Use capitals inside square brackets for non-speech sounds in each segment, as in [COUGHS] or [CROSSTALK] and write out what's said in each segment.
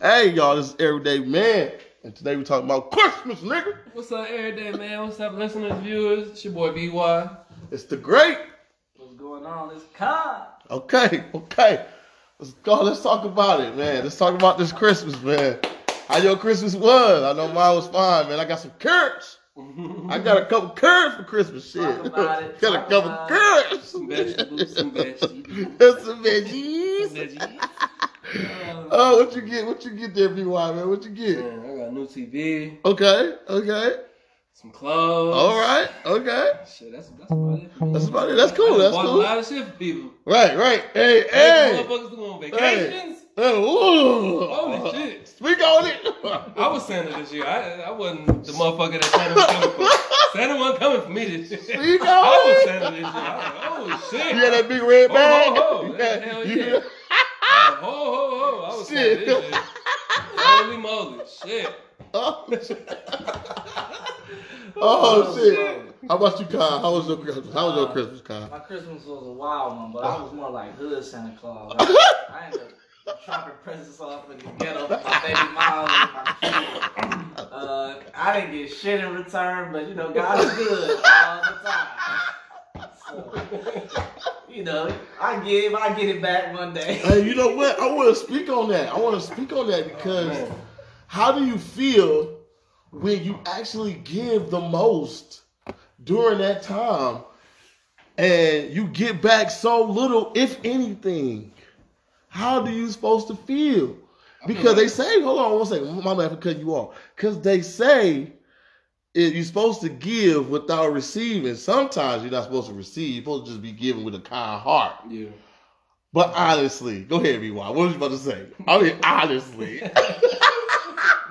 Hey, y'all, this is Everyday Man. And today we're talking about Christmas, nigga. What's up, everyday man? What's up, listeners, viewers? It's your boy BY. It's the great. What's going on? It's Con. Okay, okay. Let's go. Let's talk about it, man. Let's talk about this Christmas, man. How your Christmas was? I know mine was fine, man. I got some carrots. I got a couple carrots for Christmas. Shit. Talk about it. [LAUGHS] got a couple about carrots. Some vegetables, some veggies. some [LAUGHS] Some veggies. Veggies. Oh, what you get? What you get there, BY, man? What you get? Man, I got a new TV, Okay, okay. some clothes. All right, okay. Shit, that's, that's about it. That's about it. That's cool. I That's bought cool. a lot of shit for people. Right, right. Hey, Hey, hey. motherfuckers go on vacations. Hey, ooh. Holy shit. Speak on it. I was Santa this year. I, I wasn't the motherfucker that Santa was coming for. [LAUGHS] Santa wasn't coming for me this year. Speak on [LAUGHS] I was. Santa this year. I was like, oh shit. You had that big red Ho, bag? ho, ho. [LAUGHS] You had- Hell yeah. Ho, ho, ho. I was Shit. Santa this. Holy moly. Shit. Oh, [LAUGHS] oh shit. How about you, Kyle? How was your Christmas? How was your Christmas, Kyle? My Christmas was a wild one, but I was more like hood Santa Claus. [LAUGHS] I ended up dropping presents off in the ghetto for my baby mom and my kids. Uh, I didn't get shit in return, but you know, God is good all the time. So, [LAUGHS] you know, I give, I get it back one day. Hey, you know what? I want to speak on that. I want to speak on that because Man. how do you feel when you actually give the most during that time and you get back so little, if anything? How do you supposed to feel? Because they say, hold on one second, my man, because you are. Because they say it, you're supposed to give without receiving. Sometimes you're not supposed to receive. You're supposed to just be giving with a kind heart. Yeah. But honestly, go ahead, BY. What was you about to say? I mean, honestly. [LAUGHS]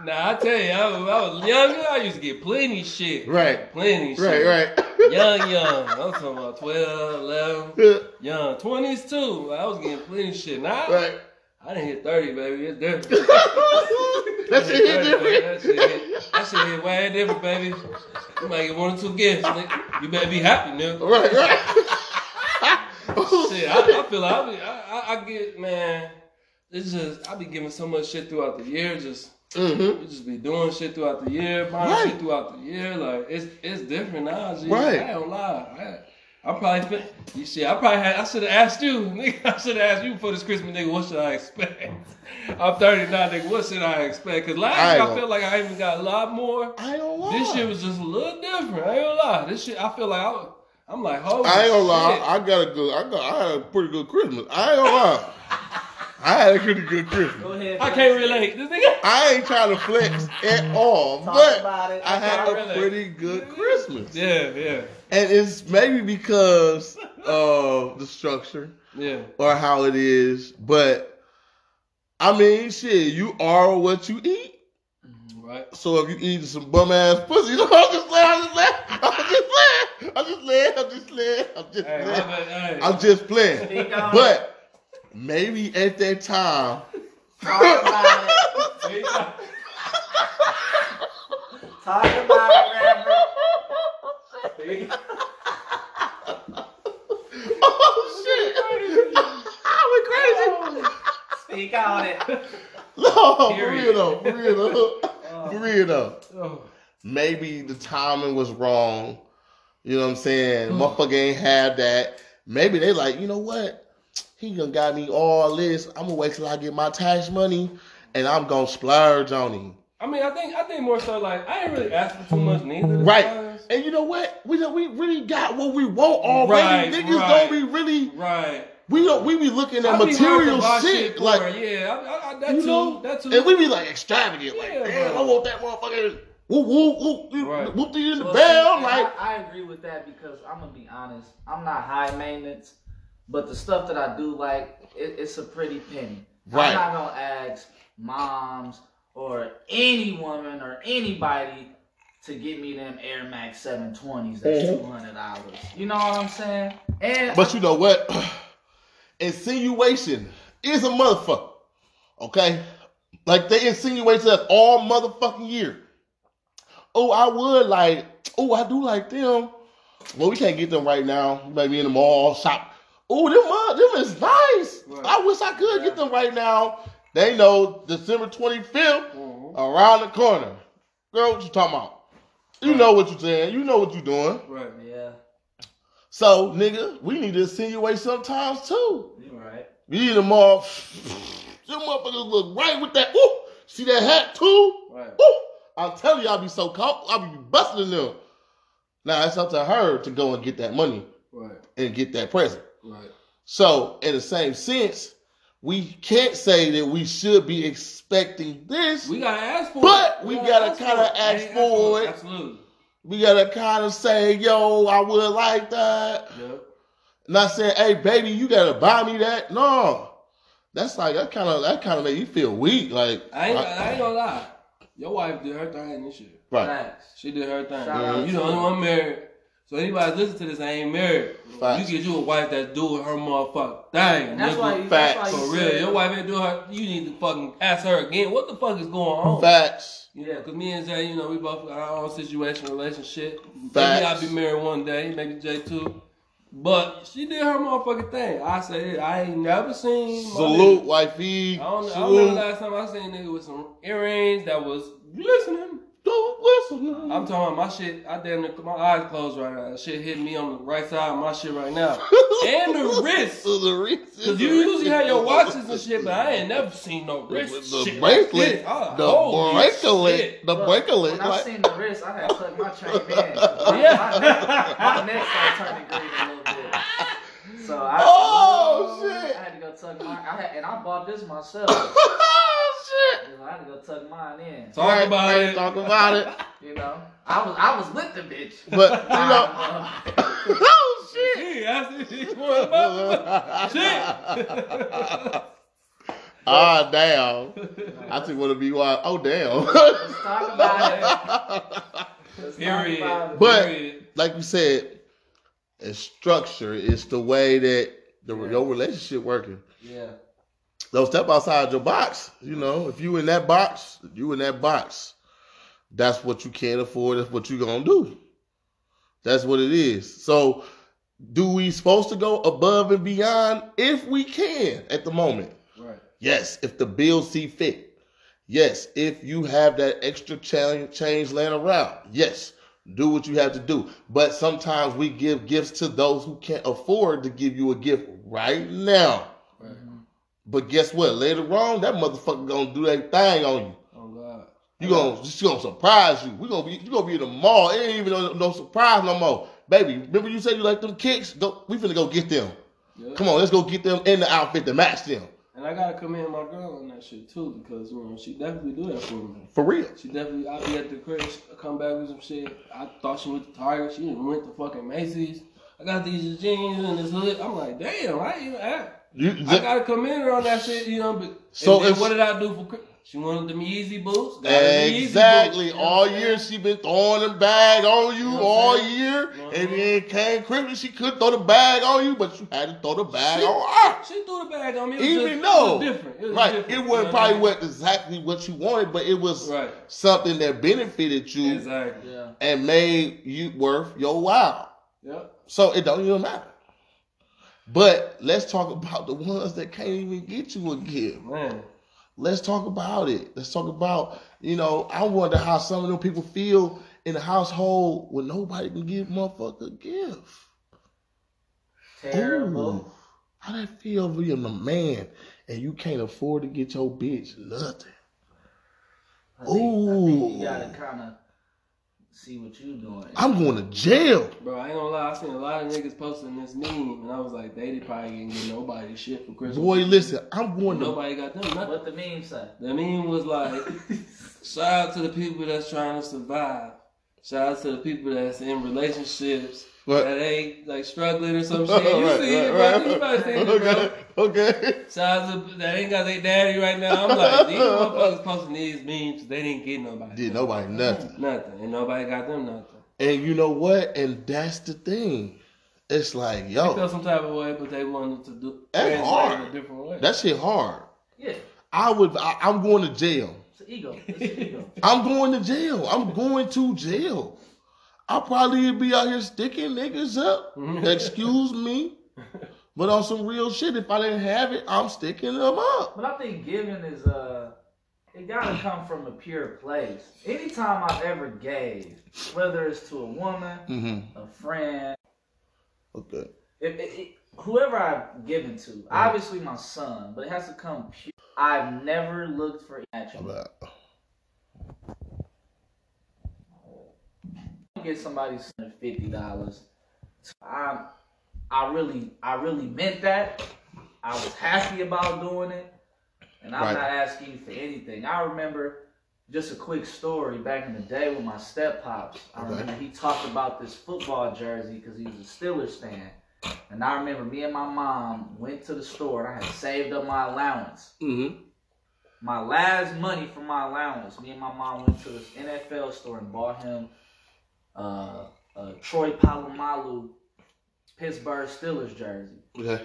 Nah, I tell you, I was, I was younger. I used to get plenty shit. Right. Plenty right, shit. right. Young, young. I'm talking about 12, 11. Yeah, [LAUGHS] Young. 20s too. I was getting plenty shit. Now, right. I didn't hit 30, baby. It's different. [LAUGHS] that shit hit 30, baby. different. That shit hit, that shit hit way different, baby. You might get one or two gifts. nigga. You better be happy, nigga. Right, right. Oh, Shit, I, I feel like I, be, I, I, get, man, it's just, I be giving so much shit throughout the year. Just, Mm-hmm. we just be doing shit throughout the year, buying Right. shit throughout the year. Like, it's it's different now, G. Right. I gonna lie. I, I probably, you see, I probably had, I should have asked you, [LAUGHS] nigga. I should have asked you for this Christmas, nigga, what should I expect? [LAUGHS] I'm 39, nigga, what should I expect? Because last I year I feel like I even got a lot more. I gonna lie. This year was just a little different. I ain't gonna lie. This shit, I feel like I, I'm like, holy I ain't gonna lie. I got a good. I got. I had a pretty good Christmas. I ain't gonna lie. [LAUGHS] I had a pretty good Christmas. Go ahead. I can't relate. This nigga. I ain't trying to flex at all, Talk but about it. I had a relate. pretty good Christmas. Yeah, yeah, And it's maybe because of the structure. yeah. or how it is. But I mean, shit, you are what you eat. Mm-hmm, right. So if you eat some bum ass pussy, you [LAUGHS] know, I'm just playing, I'm just playing, I'm just playing, I'm just playing, I'm just playing, I'm just Hey, my playing. bad, hey. I'm just playing. But maybe at that time, Talk about it. Talk about it, Reverend. oh shit, I went crazy. Speak on it. No, for real though, for real though, for real though. Oh, maybe the timing was wrong. You know what I'm saying? Hmm. Motherfucker ain't had that. Maybe they like, you know what? He done got me all this. I'm gonna wait till I get my tax money and I'm gonna splurge on him. I mean, I think I think more so like I ain't really asked for too much neither. Right. time. And you know what? We don't, we really got what we want already. Right, Niggas right. don't be really Right. we don't we be looking at I be hard to material buy shit for like it. yeah, I, I, I, that you too. know that too. and we be like extravagant like Yeah, damn bro. I want that motherfucker whoop whoop whoop Right. whoop in the Well, bell like I, I agree with that because I'm gonna be honest. I'm not high maintenance, but the stuff that I do like, it, it's a pretty penny. Right. I'm not gonna ask moms or any woman or anybody to get me them Air Max 720s. That's Mhm. two hundred dollars. You know what I'm saying? And But you know what? [CLEARS THROAT] Insinuation is a motherfucker. Okay? Like they insinuate that all motherfucking year. Oh, I would like, oh, I do like them. Well, we can't get them right now. Maybe in the mall shop. Oh, them, uh, them is nice. Right. I wish I could get them right now. They know December 25th Mhm. around the corner. Girl, what you talking about? You know what you're saying. You know what you're doing. Right. Yeah, So, nigga, we need to insinuate sometimes too. you right. We need them [LAUGHS] all. Them motherfuckers look right with that. Ooh, see that hat too? Right. Ooh, I'm telling you, I'll be so caught. I'll be busting them. Now it's up to her to go and get that money Right. and get that present. Right. So, in the same sense, we can't say that we should be expecting this. We gotta ask for But it. But we gotta kinda for it. ask for it. Absolutely. We gotta kind of say, yo, I would like that. Yep. Not saying, hey, baby, you gotta buy me that. No, that's like that kind of that kind of make you feel weak. Like, I ain't, I- I ain't gonna lie. Your wife did her thing this year. right? Facts. She did her thing. Shout out You the only one married. So anybody listen to this I ain't married. Facts. You get you a wife that's doing her motherfucking thing. And that's nigga. why. You, Facts. that's why For real, your wife ain't doing her. You need to fucking ask her again. What the fuck is going on? Facts. Yeah, cause me and Jay, you know, we both got our own situation, relationship. Facts. Maybe I'll be married one day, maybe Jay too. But she did her motherfucking thing. I said. I ain't never seen. my Salute, nigga- wifey. I don't, I don't Salute. remember last time I seen a nigga with some earrings that was listening. Don't listen. I'm talking about my shit. I damn near my eyes closed right now. That shit hit me on the right side of my shit right now, [LAUGHS] and the wrist. the wrist. Cause you usually have your watches and shit, but I ain't never seen no wrist the shit like bracelet, this. I- the holy bracelet, shit. the Look, bracelet. When I Like, seen the wrist, I had to tuck my chain in. [LAUGHS] My, Yeah. my neck, my neck started turning green a little bit. So I, Oh, shit. I had to go tuck mine. I had, and I bought this myself. oh [LAUGHS] shit! I had to go tuck mine in. Talk Right, about right, it. Talk about it. You know, I was I was with the bitch. But you know, [LAUGHS] oh shit! Shit, I see this one about Shit. Ah damn! I just want to be wild. Oh damn! let's talk about it. Let's Period. talk about it. But- Period. like we said, it's structure. It's the way that the Yeah. your relationship working. Yeah. Don't step outside your box. You know, if you in that box, you in that box. That's what you can't afford. That's what you gonna do. That's what it is. So, do we supposed to go above and beyond if we can at the moment? Right. Yes, if the bills see fit. Yes, if you have that extra change, change laying around. Yes, do what you have to do. But sometimes we give gifts to those who can't afford to give you a gift right now. Right. But guess what? Later on, that motherfucker gonna do that thing on you. Oh God. You gonna she gonna surprise you. We gonna be you gonna be in the mall. It ain't even no, no surprise no more. Baby, remember you said you like them kicks? Go, we finna go get them. Yeah. Come on, let's go get them in the outfit to match them. And I gotta commend my girl on that shit too, because you know she definitely do that for me. For real. She definitely, I be at the crib, come back with some shit. I thought she went to Target. She didn't went to fucking Macy's. I got these jeans and this hood. I'm like, damn, I ain't even act. You, I gotta commend her on that shit, you know. But So if- what did I do for? Chris- She wanted them Yeezy boots. Got her them Yeezy Exactly. boots, you know all I'm year she been throwing the bag on you You know all saying? year. You know And I'm then came Christmas, she could throw the bag on you, but you had to throw the bag She- on her. She threw the bag on me. It was Even just, though, it was different. It was right? different, It wasn't know probably I what exactly what you wanted, but it was Right. something that benefited you Exactly. Yeah. and made you worth your while. Yep. So it don't even matter. But let's talk about the ones that can't even get you a gift. Man. Let's talk about it. Let's talk about, you know, I wonder how some of them people feel in the household when nobody can give motherfucker a gift. Terrible. Ooh, how that feel being a man and you can't afford to get your bitch nothing? I think, I think you gotta kind of see what you doing. I'm going to jail. Bro, I ain't gonna lie, I seen a lot of niggas posting this meme, and I was like, they probably didn't get nobody shit for Christmas. Boy, listen, I'm going to. nobody got them nothing. what the meme say? The meme was like, [LAUGHS] shout out to the people that's trying to survive. Shout out to the people that's in relationships What? that ain't like struggling or some [LAUGHS] shit. You Right, see it, right, bro. You probably seen it, okay, bro. okay. Shout out to that ain't got their daddy right now. I'm like, these [LAUGHS] motherfuckers posting these memes, they didn't get nobody. Did nobody nothing. Nothing. And nobody got them nothing. And you know what? And that's the thing. It's like, yo, They feel some type of way, but they wanted to do That's hard. different way. that shit hard. Yeah, I would. I, I'm going to jail. It's ego. It's [LAUGHS] ego. I'm going to jail. I'm going to jail. I'll probably be out here sticking niggas up. Excuse me. But on some real shit, if I didn't have it, I'm sticking them up. But I think giving is uh it gotta come from a pure place. Anytime I've ever gave, whether it's to a woman, Mm-hmm. a friend, Okay. if, if, if- whoever I've given to, obviously my son, but it has to come pure. I've never looked for about Get somebody fifty dollars. I I really I really meant that. I was happy about doing it. And I'm Right. not asking you for anything. I remember just a quick story back in the day with my step pops. I Okay. remember he talked about this football jersey because he was a Steelers fan. And I remember me and my mom went to the store and I had saved up my allowance. Mm-hmm. My last money from my allowance, me and my mom went to this NFL store and bought him uh, a Troy Polamalu Pittsburgh Steelers jersey. Okay.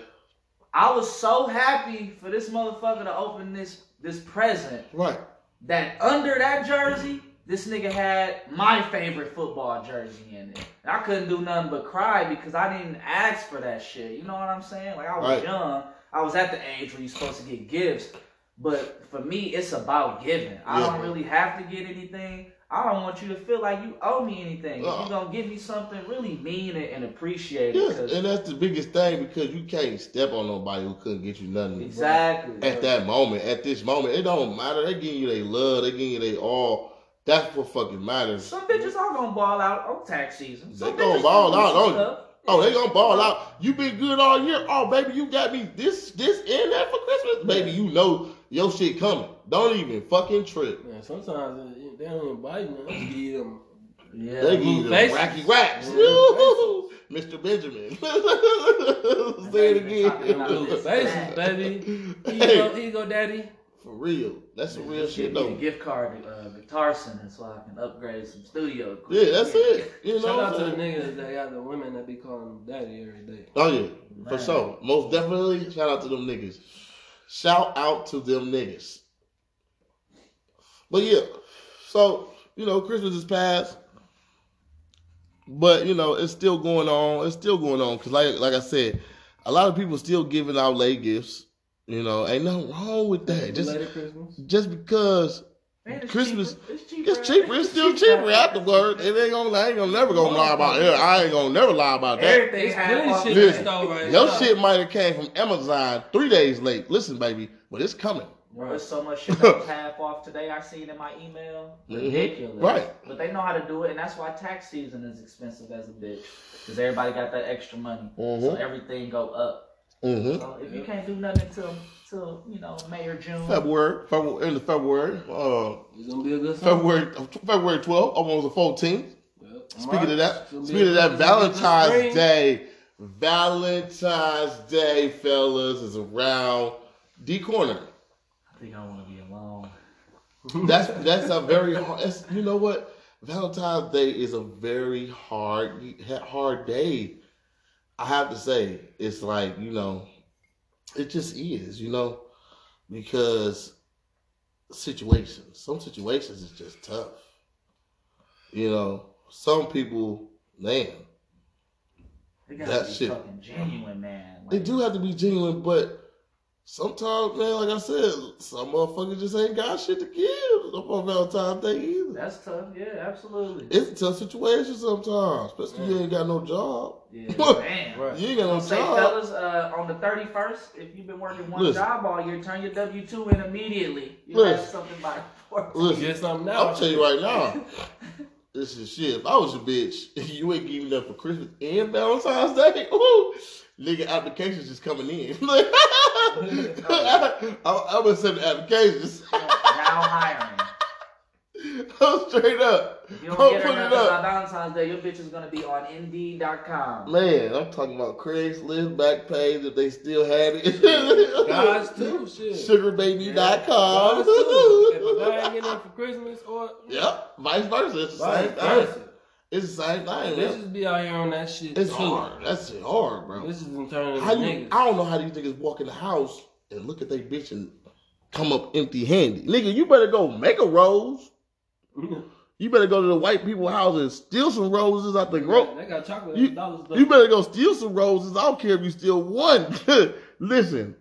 I was so happy for this motherfucker to open this this present Right. that under that jersey, this nigga had my favorite football jersey in it. And I couldn't do nothing but cry because I didn't ask for that shit. You know what I'm saying? Like I was Right. young. I was at the age where you're supposed to get gifts. But for me, it's about giving. I Yeah. don't really have to get anything. I don't want you to feel like you owe me anything. If Uh-uh. you're gonna give me something, really mean it and appreciate it. And that's the biggest thing because you can't step on nobody who couldn't get you nothing exactly. at that moment. At this moment, it don't matter. They give you their love. They give you their all. That's what fucking matters. Some bitches are gonna ball out on tax season. Some They gonna ball out, some don't stuff. Oh, they gonna ball out. You been good all year. Oh, baby, you got me this, this, and that for Christmas. Baby, you know your shit coming. Don't even fucking trip. Man, sometimes they don't even buy you. nothing. They give them. Yeah. They give you the Faces. wacky wax. Yeah. [LAUGHS] Mr. Benjamin. [LAUGHS] Say it Talking about Blue again. this. faces, baby. Here you Hey, go, here you go, daddy. For real. That's some real shit me a though. gift card to uh, Guitar Center so I can upgrade some studio equipment. Yeah, that's it. You know Shout what out to I'm the niggas that got the women that be calling them daddy every day. Oh yeah, for sure. Most definitely. Shout out to them niggas. Shout out to them niggas. But yeah, so you know, Christmas is past, but you know, it's still going on. It's still going on because, like, like I said, a lot of people still giving out late gifts. You know, ain't nothing wrong with that. Just, Christmas. just because Man, it's Christmas- cheaper. It's cheaper. it's cheaper, it's still cheaper afterwards. It ain't gonna, I ain't gonna never gonna lie about it. I ain't gonna never lie about that. Everything There's half shit in the Listen, store right Your now. shit might have came from Amazon three days late. Listen, baby, but it's coming. There's so much shit that was half off today. I seen in my email. Mhm. Ridiculous. Right. But they know how to do it, and that's why tax season is expensive as a bitch. Because everybody got that extra money. So Mhm. everything go up. Mm-hmm. So if you can't do nothing until, till, you know, May or June. February, February, in the February, uh, It's gonna be a good summer. February, February 12th, almost the 14th. Yep. Speaking of that, it's gonna be speaking of that, good- it's gonna be a good Valentine's. Day, Valentine's Day, fellas, is around the corner. I think I want to be alone. [LAUGHS] That's that's a very [LAUGHS] hard. That's, you know what? Valentine's Day is a very hard hard day. I have to say, it's like you know, it just is. You know, because situations, some situations is just tough. You know, some people, man, They gotta That be shit. fucking genuine, man. they do have to be genuine, but. Sometimes, man, like I said, some motherfuckers just ain't got shit to give up on Valentine's Day either. That's tough. Yeah, absolutely. It's a tough situation sometimes, especially you ain't got no job. Yeah, [LAUGHS] man. Right. You ain't got no Say, job. fellas, uh, on the 31st, if you've been working one Listen. job all year, turn your W 2 in immediately. You Listen. have something by the 14th. Listen, Get something now. I'll tell you right now. This is shit. If I was a bitch, [LAUGHS] you ain't giving up for Christmas and Valentine's Day. [LAUGHS] Ooh, nigga, applications just coming in. [LAUGHS] I, I'm gonna send applications. now hiring. [LAUGHS] I'm straight up. You I'm don't get her putting it up. Valentine's Day, your bitch is going to be on Indeed.com. Man, I'm talking about Craigslist, Backpage, if they still had it. Guys [LAUGHS] too, shit. Sugarbaby.com. Guys too. If guy ain't getting up for Christmas or Yep, vice versa. It's the vice same thing. versa. It's the same thing. man. Bitches be out here on that shit It's too. hard. That's shit hard, bro. This is in turn How into you, niggas. I don't know how these niggas walk in the house and look at their bitch and come up empty handed. Nigga, you better go make a rose. [LAUGHS] You better go to the white people house and steal some roses out the gro. They got chocolate You, dollars you better go steal some roses. I don't care if you steal one. [LAUGHS] Listen,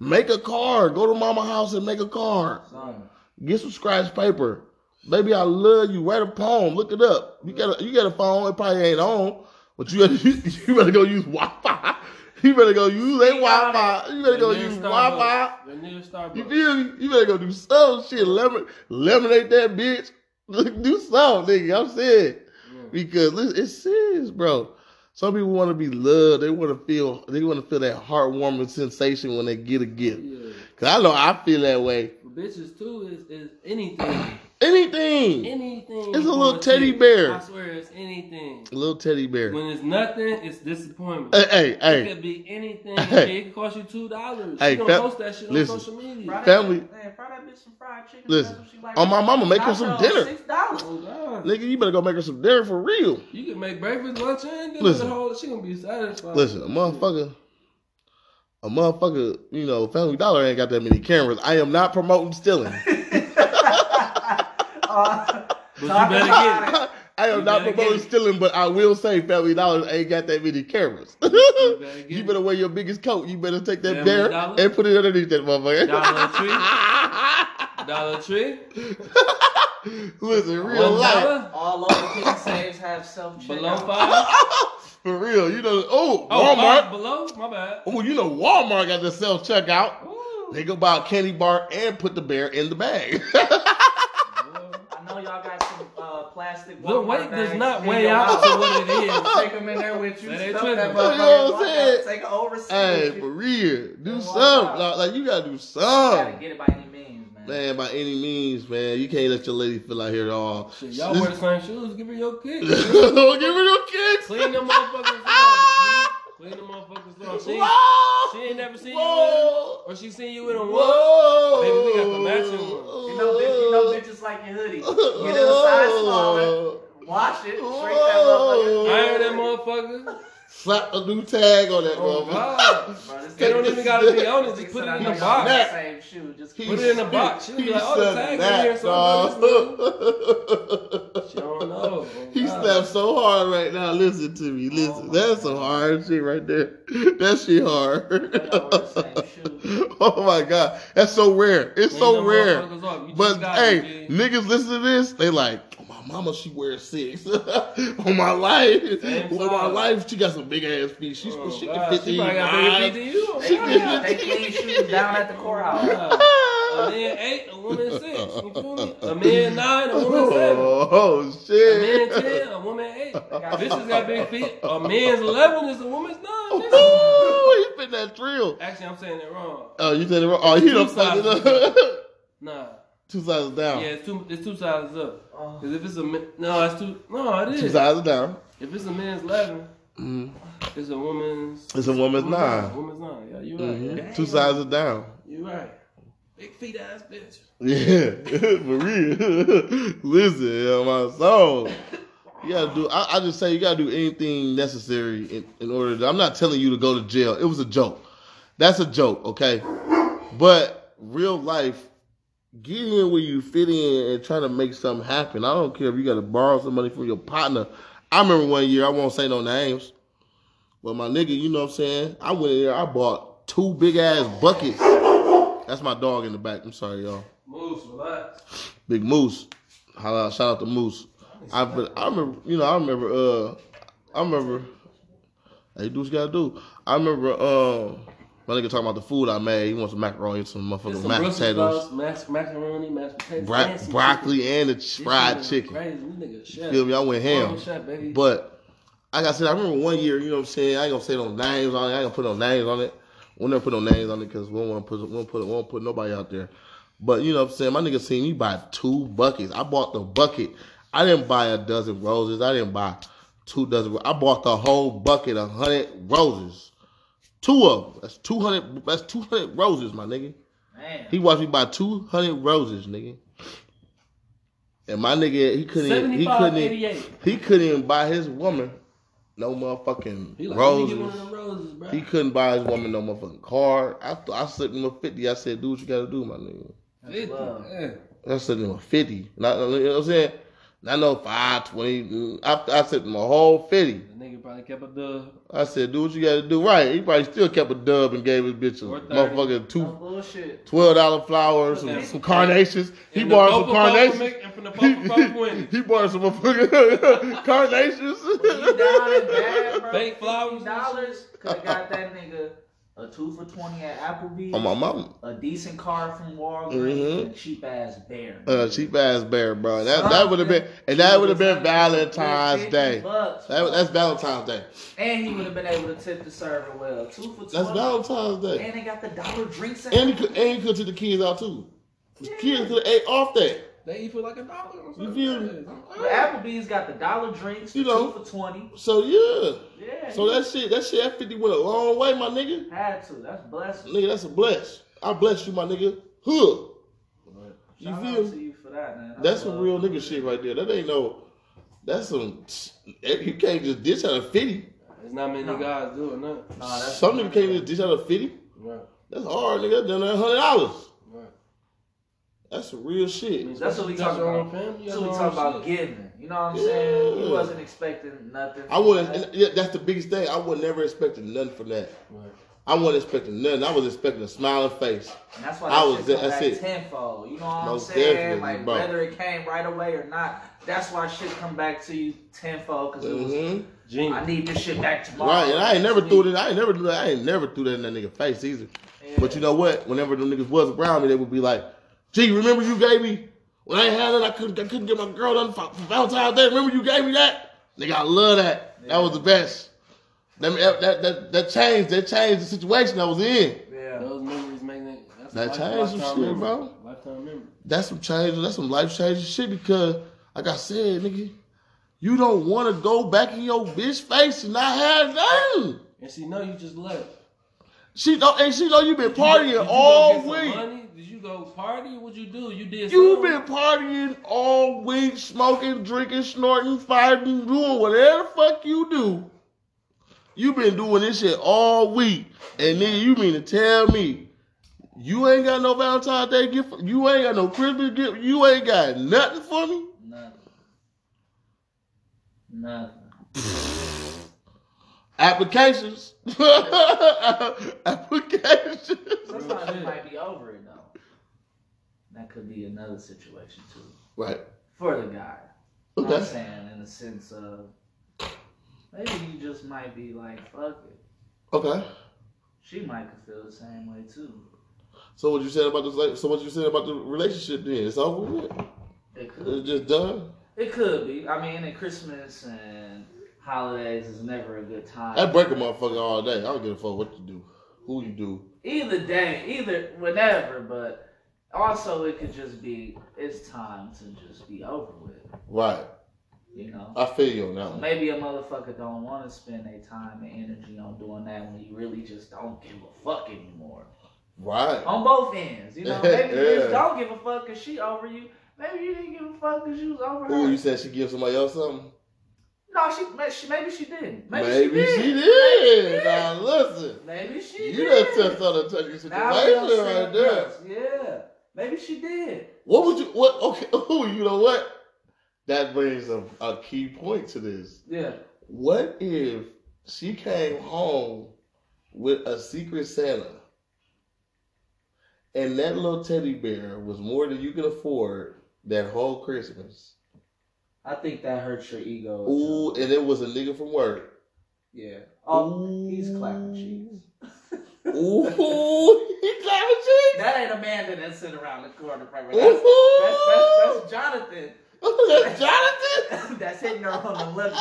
make a card. Go to mama house and make a card. Son, Get some scratch paper. Baby, I love you. Write a poem. Look it up. You got a you got a phone. It probably ain't on, but you gotta, [LAUGHS] you better go use Wi-Fi. You better go use a Wi-Fi. You better go use Wi-Fi. You feel me? You better go do some shit. Lemon, lemonade that bitch. [LAUGHS] do something, nigga. I'm saying because listen, it's serious, bro. Some people want to be loved. They want to feel. They want to feel that heartwarming sensation when they get a gift. Yeah. Cause I know I feel that way. For bitches too is, is anything. Anything. Anything. It's a little teddy chick. bear. I swear it's anything. A little teddy bear. When it's nothing, it's disappointment. Hey, hey, It hey. could be anything. Hey. It could cost you two dollars. Hey, She don't fam- post that shit listen. on social media. fry that- Family- Man, fry that bitch some fried chicken. Listen, That's what she like. on my mama, make her some dinner. Six dollars. Oh God. Nigga, you better go make her some dinner for real. You can make breakfast, lunch, and dinner. Listen. The whole, she gonna be satisfied. Listen, a motherfucker, a motherfucker, you know, Family Dollar ain't got that many cameras. I am not promoting stealing. [LAUGHS] Uh, But you better get it. I am You not promoting stealing, but I will say Family Dollar ain't got that many cameras. [LAUGHS] better get you it. better wear your biggest coat. You better take that Family bear Dollar? and put it underneath that motherfucker. [LAUGHS] Dollar Tree. [LAUGHS] Listen, real One life. dollar. All local pick saves have self Below checkout. five. [LAUGHS] For real. You know, oh, Oh, Walmart. five below. My bad. Oh, you know, Walmart got the self checkout. Ooh. They go buy a candy bar and put the bear in the bag. [LAUGHS] I know y'all got some uh, plastic. The Walmart weight does bags not in weigh your out house. to what it is. Take them in there with you. That ain't Stuff tripping. that You know what. I'm saying? Take an overseas. hey, for real. Do Yeah, something. Like, like, you gotta do Gotta something. get it by any means, man. Man, by any means, man. You can't let your lady feel out here at all. Shit, y'all wear the same shoes. Give her your kick. Don't [LAUGHS] give her no kicks. Clean them motherfuckers off. Clean them motherfuckers off. She, ain't- Whoa! she ain't never seen you with them. Or she seen you with them once. Whoa! Baby, we got the matching one. You know, bitch, you know, bitches like your hoodie. Get it a size smaller. Wash it. Shrink that motherfucker. Iron that motherfucker. Slap a new tag on that Oh, motherfucker. God. [LAUGHS] Bro, They don't even gotta be on it. this Just put it in the box. the Same shoe. Just He Put it in the box. She'll be he like, oh, the said tag that, in here. So She don't know. He slapped so hard right now. Listen to me. Oh, listen. Oh, That's some hard shit right there. [LAUGHS] That shit hard. y'all wear the same [LAUGHS] shoe. oh my god. That's so rare. It's so rare. motherfuckers off. You just But hey, niggas listen to this, they like, my mama, she wears six. [LAUGHS] On my life. Same On my life, she got some big ass feet. She's Oh, she God. can fit She these probably got bigger feet than you. She clean- can- they clean shoes down at the courthouse. A man eight, a woman six. You feel me? A man nine, a woman oh, seven. Oh shit. A man ten, a woman eight. Bitches got big feet. A man's eleven is a woman's nine. nigga. Ooh, he fit that drill. Actually, I'm saying it wrong. Oh, you said it wrong. Oh, he Two don't fuck it sizes. up. Nah. [LAUGHS] Two sizes down. Yeah, it's two. It's two sizes up. Oh. Cause if it's a ma- no, it's two. No, it Two is. sizes down. If it's a man's eleven, Mhm. it's a woman's. It's a woman's nine. Woman's nine. Yeah, you right. Mhm. Damn. Two sizes down. You right. Big feet ass bitch. Yeah, [LAUGHS] for real. [LAUGHS] Listen, on my soul. You gotta do. I, I just say you gotta do anything necessary in, in order. To, I'm not telling you to go to jail. It was a joke. That's a joke, okay? But real life, get in where you fit in and try to make something happen. I don't care if you gotta borrow some money from your partner. I remember one year. I won't say no names, but my nigga, you know what I'm saying? I went in there. I bought two big ass buckets. That's my dog in the back. I'm sorry, y'all. Moose, relax. Big Moose. Holla, shout out to Moose. I but I remember, you know, I remember. Uh, I remember. Hey, do what you gotta do. I remember. Um, my nigga talking about the food I made. He wants some macaroni, some motherfucking some mashed potatoes, sprouts, mashed macaroni, mashed potatoes, bro- broccoli, chicken. and the fried chicken. Crazy, nigga chef. Feel me? I went ham. Chef. But like I said, I remember one year. You know what I'm saying? I ain't gonna say no names on it. I ain't gonna put no names on it. We'll never put no names on it because we don't want to put. We won't put. We won't put nobody out there. But you know what I'm saying? My nigga seen me buy two buckets. I bought the bucket. I didn't buy a dozen roses. I didn't buy two dozen. I bought the whole bucket, a hundred roses. Two of them. That's two hundred. That's two hundred roses, my nigga. Man. He watched me buy two hundred roses, nigga. And my nigga, he couldn't. Even, he couldn't. even- He couldn't even buy his woman no motherfucking He like, let me get one roses. roses, bro. He couldn't buy his woman no motherfucking car. I I slipped him a fifty. I said, "Do what you gotta do, my nigga." That's love. Yeah. I slipped him a fifty. Not, you know what I'm saying? And I know five twenty. mm, I, I said my whole fifty. The nigga probably kept a dub. I said, do what you got to do. Right. He probably still kept a dub and gave his bitch a Or 30. motherfucking No two bullshit. twelve dollar flowers, some, And- some carnations. He bought some carnations. Popo And from the Popo Popo Wendy. he bought some motherfucking [LAUGHS] carnations. You down and bad, bro. Fake flowers dollars could have got that nigga a two for twenty at Applebee's, On my mom. a decent car from Walgreens, Mhm. and a cheap ass bear. Uh, cheap ass bear, bro. That that would have been, and that would have been Valentine's Day. bucks, That, that's Valentine's Day. and he would have been able to tip the server well. Two for twenty. That's Valentine's Day. And they got the dollar drinks. And he could, and he could take the kids out too. The kids could have ate off that. They eat for like a dollar or something. feel me? But Applebee's got the dollar drinks, You know. two for twenty. So yeah. Yeah. So that shit, that shit at 50 went a long way, my nigga. had to. That's blessed. Nigga, that's a bless. I bless you, my nigga. Huh. You Shout feel out to me? you for that, man. That's love some real nigga shit right there. That ain't no. That's some. You can't just dish out a 50. There's not many No. guys doing that. Nah, Some nigga can't just dish out a 50. Right. That's hard, nigga. Done that hundred dollars. Right. That's some real I shit. mean, That's what we especially talking about. family, you So got we your talk about shit. giving. You know what I'm saying? Yeah. You wasn't expecting nothing. I wouldn't. and yeah, that's the biggest thing. I would never expecting nothing from that. Right. I wasn't expecting nothing. I was expecting a smiling face. And that's why I that was shit come that's back it. tenfold. You know what Most I'm saying? definitely, Like bro. whether it came right away or not, that's why shit come back to you tenfold because it was. hmm Genius. I need this shit back tomorrow. Right, and I ain't never threw it. I ain't never do that. I ain't never threw that in that nigga face either. Yeah. But you know what? Whenever them niggas was around me, they would be like, "Gee, remember you gave me when I had it? I couldn't. I couldn't get my girl done for, for Valentine's Day. Remember you gave me that? Nigga, I love that. That was the best. That that that, that changed. That changed the situation I was in. Yeah. Those memories make that. That's That changed some lifetime shit, memory. bro. Lifetime memory. That's some change. That's some life changing shit because, like I said, nigga, you don't want to go back in your bitch face and not have nothing. And she know you just left. She don't, and she know you been Did you partying you go all get some week. Money? Did you go party? What'd you do? You did. You've something? been partying all week, smoking, drinking, snorting, fighting, doing whatever the fuck you do. you been doing this shit all week. And nigga, you mean to tell me you ain't got no Valentine's Day gift? You ain't got no Christmas gift? You ain't got nothing for me? Nothing. Nothing. Applications. [LAUGHS] Applications. Sometimes it might be over it though. That could be another situation too. Right. For the guy. I'm saying in the sense of maybe you just might be like, fuck it. Okay. She might could feel the same way too. So what you said about this? So what you said about the relationship? Then it's over with. It could. It's just done. It could be. I mean, and Christmas and holidays is never a good time. I break a motherfucker all day. I don't give a fuck what you do, who you do. Either day, either whenever, but also it could just be it's time to just be over with. Right. You know. I feel you on that one. Maybe a motherfucker don't want to spend their time and energy on doing that when you really just don't give a fuck anymore. Right. On both ends, you know. [LAUGHS] Maybe you just don't give a fuck because she over you. Maybe you didn't give a fuck because you was over her. Ooh, you said she give somebody else something? no, she, she maybe she didn't. Maybe, Maybe, she she did. did. Maybe she Now listen. Maybe she You did. done touched on a touchy situation Now we done right there. Yeah. Maybe she did. What would you what okay [LAUGHS] Oh, you know what? That brings a, a key point to this. Yeah. What if she came home with a secret Santa and that little teddy bear was more than you could afford that whole Christmas? I think that hurts your ego. Ooh, and it was a nigga from work. Yeah. Oh, Ooh. he's clapping cheeks. Ooh, he clapping cheeks. That ain't Amanda that sit around the corner. Right? That's, that's, that's, that's Jonathan. That's [LAUGHS] Jonathan. [LAUGHS] that's hitting her on the lip. [LAUGHS]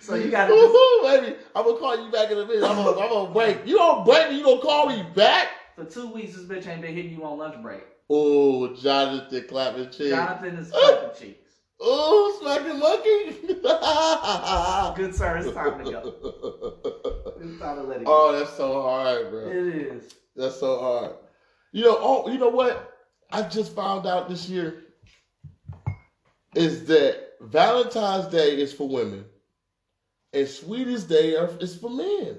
so you gotta just, Ooh, baby, I'm gonna call you back in a minute. I'm gonna, I'm gonna break. You don't break me. You gonna call me back? for two weeks, this bitch ain't been hitting you on lunch break. Oh, Jonathan clapping cheeks. Jonathan is clapping cheeks. Oh, smacking monkey. Good sir, it's time to go. It's time to let it go. oh, that's so hard, bro. It is. That's so hard. You know, oh, you know what? I just found out this year is that Valentine's Day is for women, and Sweetest Day is for men.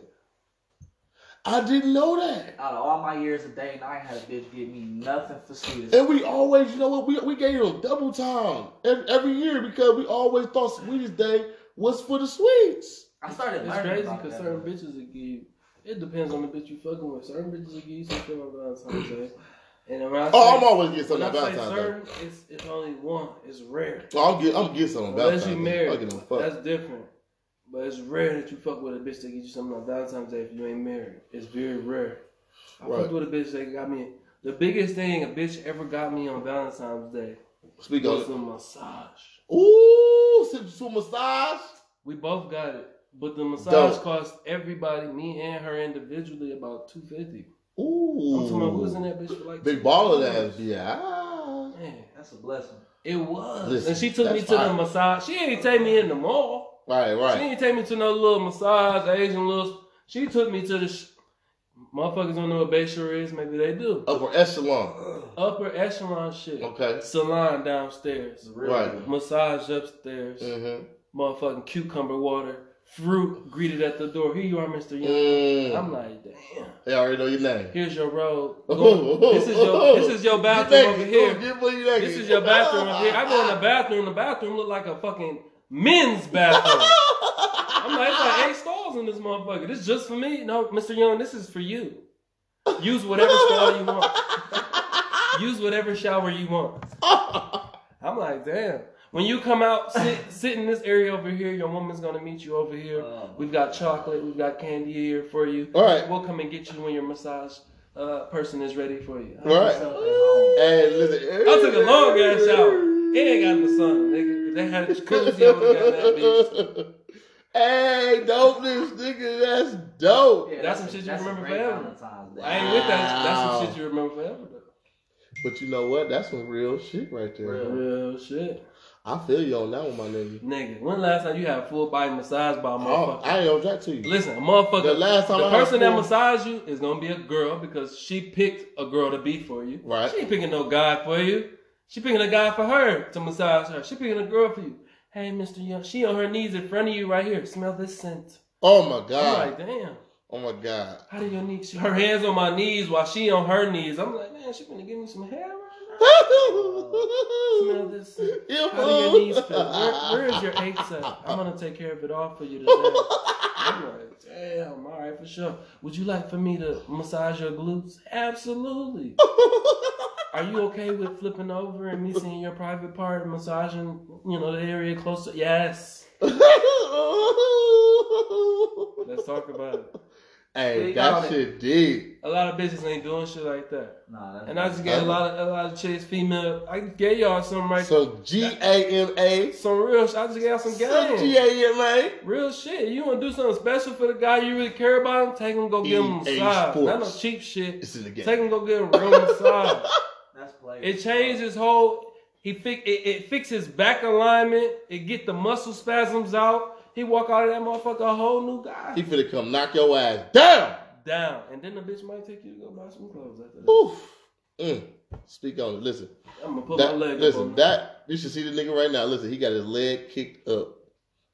I didn't know that. Out of all my years of dating, I ain't had a bitch give me nothing for sweetest. And we always, you know what, we, we gave them double time every, every year because we always thought Sweetest Day was for the sweets. I started It's learning crazy because that. certain bitches will give you. It depends on the bitch you fucking with. Certain bitches will give you some shit on Valentine's Day. And when I oh, say, Oh, I'm always getting when something I on say Valentine's Day. certain, it's, it's only one. It's rare. Oh, I'm get, I'm getting something on Unless Valentine's you Day. married, I get no fuck. that's different. But it's rare that you fuck with a bitch that get you something on Valentine's Day if you ain't married. It's very rare. I Right. fucked with a bitch that got me. The biggest thing a bitch ever got me on Valentine's Day Speak on was it. a massage. Ooh, send you to a massage. We both got it, but the massage Dope. cost everybody, me and her individually, about two fifty. Ooh. I'm talking about we was in that bitch for like Big two baller hours. ass. Yeah. Man, That's a blessing. it was. Listen, and she took me that's to the massage. She ain't take me in the mall. Right, right. She right. ain't take me to no little massage, Asian little. She took me to the. Sh- Motherfuckers don't know what Bayshore is. Maybe they do. Upper echelon. Upper echelon shit. Okay. Salon downstairs. It's real Right. Massage upstairs. Mm-hmm. Motherfucking cucumber water. Fruit greeted at the door. Here you are, Mr. Young. Mm. I'm like, damn. They already know your name. Here's your robe. [LAUGHS] Go- this is your this is your bathroom over here. This is your bathroom over here. I go in the bathroom. The bathroom look like a fucking men's bathroom. I'm like, it's like eight stalls in this motherfucker. This is just for me. No, Mr. Young, this is for you. Use whatever stall you want. [LAUGHS] Use whatever shower you want. [LAUGHS] I'm like, damn. When you come out, sit [LAUGHS] sit in this area over here. Your woman's gonna meet you over here. Oh, We've got chocolate. We've got candy here for you. All right. We'll come and get you when your massage uh, person is ready for you. All right. Yourself at home. Hey, listen. I took a long ass shower. It ain't got in the sun, nigga. If they had a jacuzzi, I would have got that bitch. [LAUGHS] Hey, dopeness, nigga, that's dope. Yeah, That's a- some shit you that's remember forever. Valentine's I ain't with that. That's some shit you remember forever, though. But you know what? That's some real shit right there. Real. Real shit. I feel you on that one, my nigga. Nigga, when last time you had a full body massage by a Oh, motherfucker? I ain't gonna to you. Listen, a motherfucker. The last time the I person that full- massage you is gonna be a girl because she picked a girl to be for you. Right. She ain't picking no guy for you. She picking a guy for her to massage her. She picking a girl for you. Hey, Mister Young, she on her knees in front of you right here. Smell this scent. Oh my I'm god. like, damn. Oh my god. How do your knees? Her hands on my knees while she on her knees. I'm like, man, she gonna give me some hair. Smell this. How do your knees feel? Where, where is your aches at? I'm gonna take care of it all for you today. I'm like, damn, all right, for sure. Would you like for me to massage your glutes? Absolutely. Are you okay with flipping over and me seeing your private part and massaging, you know, the area close to? Yes. [LAUGHS] Let's talk about it. Hey, You that got it. shit deep. A lot of bitches ain't doing shit like that. Nah, that's And I just get a lot of a lot of chicks, female. I gave y'all some right, So G A M A. some real. sh- I just got some Some G game, A M A. real shit. You want to do something special for the guy you really care about? Him, take him go give him a EA massage. Not no cheap shit. It's in the game. Take him go get a real massage. [LAUGHS] That's play. It changed his whole. He fix it, it fix his back alignment. It get the muscle spasms out. He walk out of that motherfucker a whole new guy. He finna come knock your ass down. Down, and then the bitch might take you to go buy some clothes after that. Oof. Mm. Speak on it. Listen. I'm gonna put That, my leg up listen, on that you should see the nigga right now. Listen, he got his leg kicked up.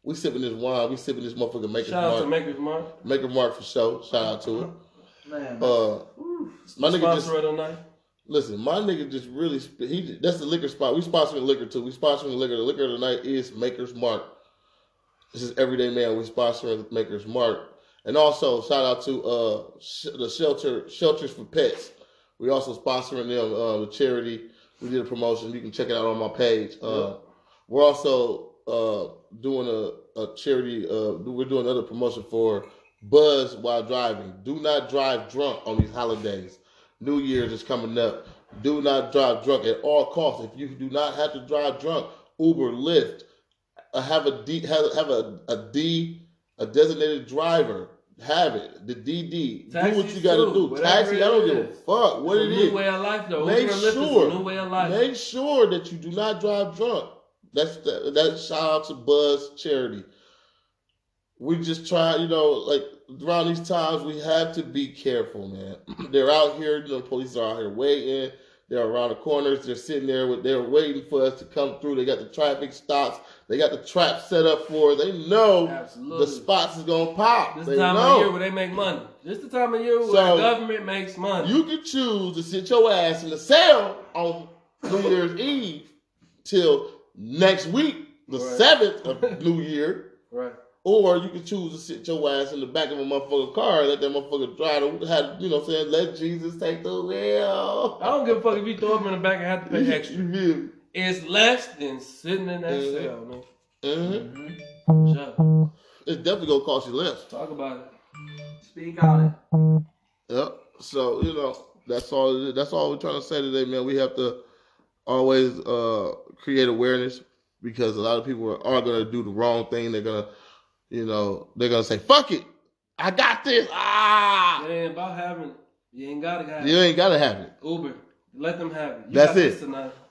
We sipping this wine. We sipping this motherfucker Maker's Shout out to Mark. Maker's Mark. Maker Mark for show. Shout out to it. [LAUGHS] Man, Uh, my nigga just Sponsor of the night. listen. My nigga just really. He that's the liquor spot. We sponsoring liquor too. We sponsoring liquor. The liquor of the night is Maker's Mark. This is Everyday Man. We sponsoring Maker's Mark. And also shout out to uh sh- the shelter shelters for pets. We also sponsoring them uh, the charity. We did a promotion. You can check it out on my page. Uh, We're also uh, doing a, a charity. Uh, we're doing another promotion for Buzz while driving. Do not drive drunk on these holidays. New Year's is coming up. Do not drive drunk at all costs. If you do not have to drive drunk, Uber, Lyft, have a D, have, have a, a D, a designated driver. Have it. The DD. do what you got to do. Taxi. I don't give a fuck what it's it new is. way of life, though. Make Uber and Lyft sure. is a new way of life. Make sure that you do not drive drunk. That's that, that shout out to Buzz Charity. We just try, you know, like around these times, we have to be careful, man. [CLEARS THROAT] They're out here, you know, police are out here waiting. They're around the corners. They're sitting there with. They're waiting for us to come through. They got the traffic stops. They got the trap set up for. They know Absolutely. the spots is gonna pop. This they time know. of year where they make money. This the time of year where so the government makes money. You can choose to sit your ass in the cell on New Year's Eve till next week, the seventh right. of New Year. Right. Or you can choose to sit your ass in the back of a motherfucking car and let that motherfucker drive to have you know what I'm saying, let Jesus take the wheel. I don't give a fuck if you throw up in the back and have to pay [LAUGHS] extra. yeah. It's less than sitting in that mm-hmm. cell, man. Mm-hmm. mm-hmm. It's definitely gonna cost you less. Talk about it. Speak on it. Yep. So, you know, that's all that's all we're trying to say today, man. We have to always uh create awareness because a lot of people are, are gonna do the wrong thing. They're gonna you know, they're gonna say, "Fuck it, I got this." Ah, it ain't about having. You ain't gotta have. It. You ain't gotta have it. Uber, let them have it. You That's it.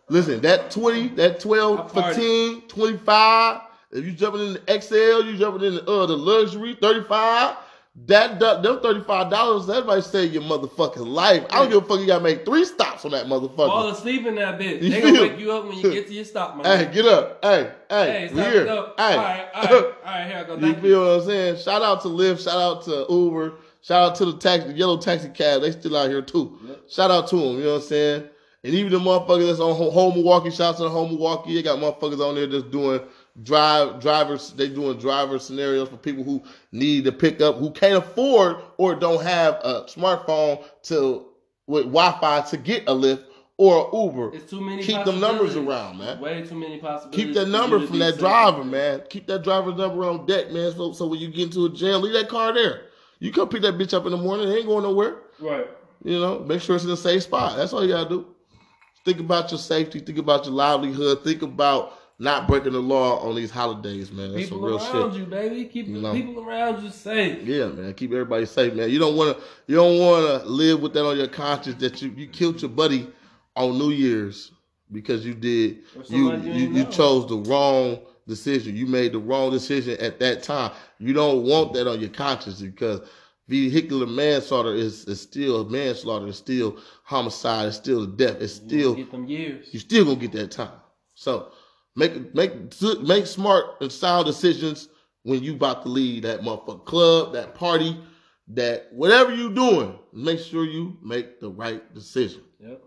Listen, that 20, that 12, 15, 25, if you jumping in the XL, you jumping in the, uh, the luxury, 35, that, that them thirty five dollars, that might save your motherfucking life. I don't give a fuck. You gotta make three stops on that motherfucker. Fall asleep in that bitch. [LAUGHS] They gonna wake you up when you get to your stop. My hey, get up. Hey, hey, hey, here. Hey, all right, all right, all right. Here I go. [LAUGHS] Thank you feel what I'm saying? Shout out to Lyft. Shout out to Uber. Shout out to the taxi, the yellow taxi cab. They still out here too. Yep. Shout out to them. You know what I'm saying? And even the motherfuckers that's on home Milwaukee. Shout out to the home Milwaukee. They got motherfuckers on there just doing drive drivers they doing driver scenarios for people who need to pick up who can't afford or don't have a smartphone to with Wi-Fi to get a lift or Uber. It's too many. Keep them numbers around, man. Way too many possibilities. Keep that number from that driver, man. Keep that driver's number on deck, man. So, so when you get into a jam, leave that car there. You come pick that bitch up in the morning. It ain't going nowhere. Right. You know, make sure it's in a safe spot. That's all you gotta do. Think about your safety. Think about your livelihood. Think about not breaking the law on these holidays, man. That's people some real around shit. you, baby. Keep you know? people around you safe. Yeah, man. Keep everybody safe, man. You don't want to. You don't want to live with that on your conscience that you you killed your buddy on New Year's because you did you you, you, you chose the wrong decision. You made the wrong decision at that time. You don't want that on your conscience because vehicular manslaughter is, is still manslaughter. It's still homicide. It's still death. It's still get them years. You still gonna get that time. So Make make make smart and sound decisions when you about to leave that motherfucker club, that party, that whatever you doing. Make sure you make the right decision. Yep.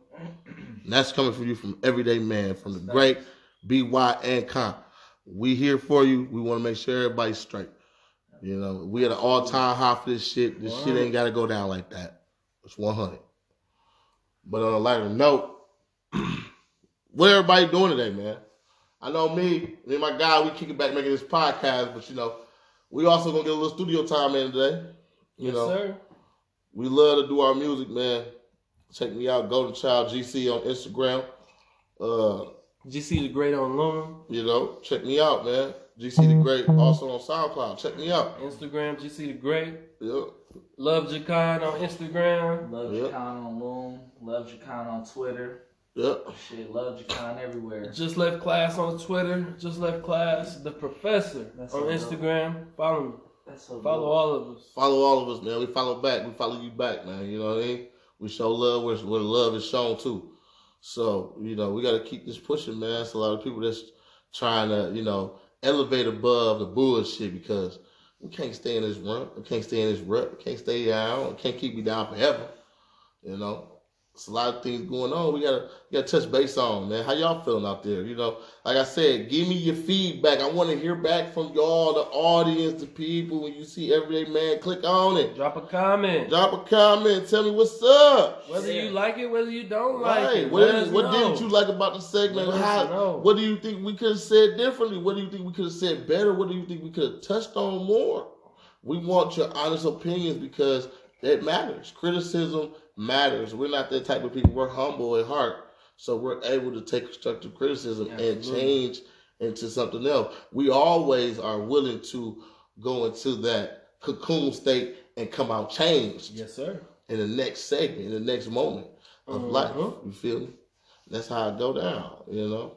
That's coming from you from everyday man, from the great BY and Con. We here for you. We want to make sure everybody's straight. You know, we at an all time high for this shit. This shit ain't got to go down like that. It's 100. But on a lighter note, [CLEARS THROAT] what everybody doing today, man? I know me, me and my guy, we kick it back making this podcast, but you know, we also gonna get a little studio time in today. You yes, know, sir. We love to do our music, man. Check me out, Golden Child GC on Instagram. Uh, GC the Great on Loom. You know, check me out, man. GC the Great also on SoundCloud. Check me out. Instagram, GC the Great. Yep. Love Jacon on Instagram. Love yep. Jacon on Loom. Love Jacon on Twitter. Yep. Shit, love Jacon everywhere. Just left class on Twitter. Just left class. The professor That's on Instagram. Dope. Follow me. That's so Follow dope. all of us. Follow all of us, man. We follow back. We follow you back, man. You know what I mean? We show love where, where love is shown too. So, you know, we got to keep this pushing, man. It's a lot of people that's trying to, you know, elevate above the bullshit because we can't stay in this rut. We can't stay in this rut. We can't stay down. We can't keep me down forever. You know, it's a lot of things going on. We gotta we gotta touch base on, man. How y'all feeling out there? You know, like I said, give me your feedback. I want to hear back from y'all, the audience, the people. When you see Everyday Man, click on it. Drop a comment. Drop a comment. Tell me what's up. Whether yeah. you like it, whether you don't right. like it. What, did, what didn't you like about the segment? How, what do you think we could have said differently? What do you think we could have said better? What do you think we could have touched on more? We want your honest opinions because it matters. Criticism matters. We're not that type of people. We're humble at heart. So we're able to take constructive criticism and change into something else. We always are willing to go into that cocoon state and come out changed. Yes, sir. In the next segment, in the next moment of uh-huh. life. You feel me? That's how I go down, you know.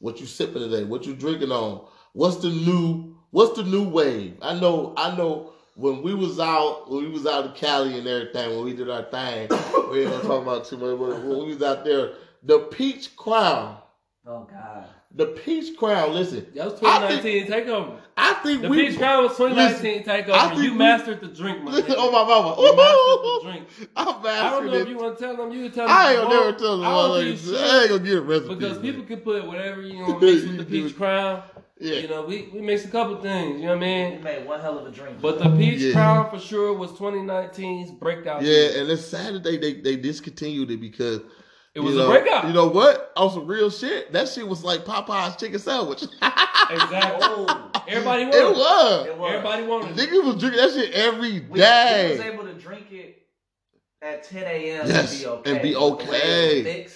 What you sipping today? What you drinking on? What's the new what's the new wave? I know I know when we was out, when we was out in Cali and everything, when we did our thing, [COUGHS] we ain't gonna talk about too much. But when we was out there, the peach crown. Oh God. The peach crown. Listen, that was 2019 think, takeover. I think the we, peach crown was 2019 listen, takeover. You we, mastered the drink, my listen, Oh my mama, you mastered the [LAUGHS] drink. I mastered I don't know it. if you want to tell them. You can tell them. I ain't gonna never tell them. I, I ain't gonna get a recipe because people can put whatever you [LAUGHS] want to mix with the peach [LAUGHS] crown. Yeah. You know, we, we mixed a couple things, you know what I mean? We made one hell of a drink. But the Peach yeah. Crown for sure was 2019's breakout. Yeah, year. and it's Saturday they, they discontinued it because it was you know, a breakout. You know what? On some real shit, that shit was like Popeye's chicken sandwich. [LAUGHS] exactly. Oh, everybody wanted it. Was. it was. Everybody wanted it. Niggas was drinking that shit every day. We, we was able to drink it at 10 a.m. Yes, and be okay. And be okay.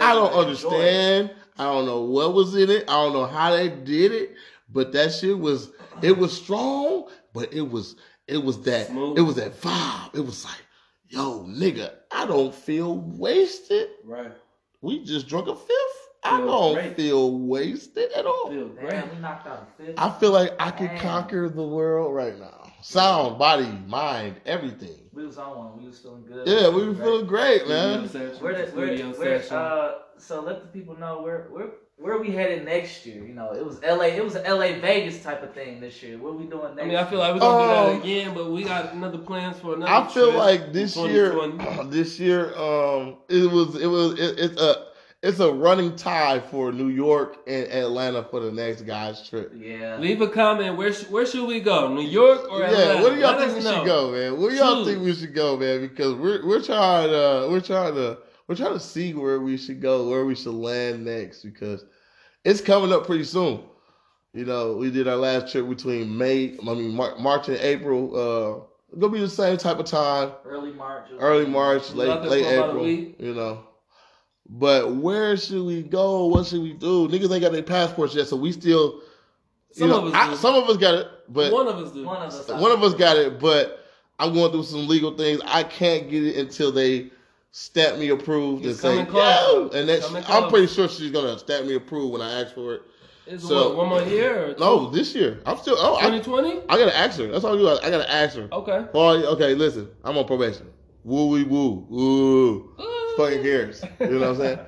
I don't understand. I don't know what was in it. I don't know how they did it, but that shit was it was strong, but it was it was that Smooth. it was that vibe. It was like, yo, nigga, I don't feel wasted. Right. We just drunk a fifth. I don't great. feel wasted at all. Feel great. Damn, we knocked out a fifth. I feel like I could conquer the world right now. Sound, body, mind, everything. We was on one. We was feeling good. Yeah, we were feeling great, man. Where, the, where, where, uh, so let the people know where where where we headed next year. You know, it was LA. It was LA Vegas type of thing this year. What are we doing next? I mean, I feel like we're gonna do that um, again, but we got another plans for another. I feel like this year, [CLEARS THROAT] this year, um, it was it was it, it's a it's a running tie for New York and Atlanta for the next guys trip. Yeah. Leave a comment. Where sh- where should we go? New York or Atlanta? Yeah. Where do y'all Let think we know. should go, man? Where do y'all think we should go, man? Because we're we're trying to we're trying to we're trying to see where we should go, where we should land next, because it's coming up pretty soon. You know, we did our last trip between May, I mean March and April. Uh, it's gonna be the same type of time. Early March. Early March, late late April. You know. But where should we go? What should we do? Niggas ain't got their passports yet, so we still. Some know, of us. I, some of us got it, but one of us do. One of us. One of us got it, but I'm going through some legal things. I can't get it until they stamp me approved it's and say, yeah. And that I'm pretty sure she's gonna stamp me approved when I ask for it. Is so, what, one more year? no, this year. I'm still. Oh, 2020. I, I, gotta ask her. That's all you. do. I gotta ask her. Okay. Oh, okay. Listen, I'm on probation. Woo wee woo. Ooh. Fucking cares. You know what I'm saying?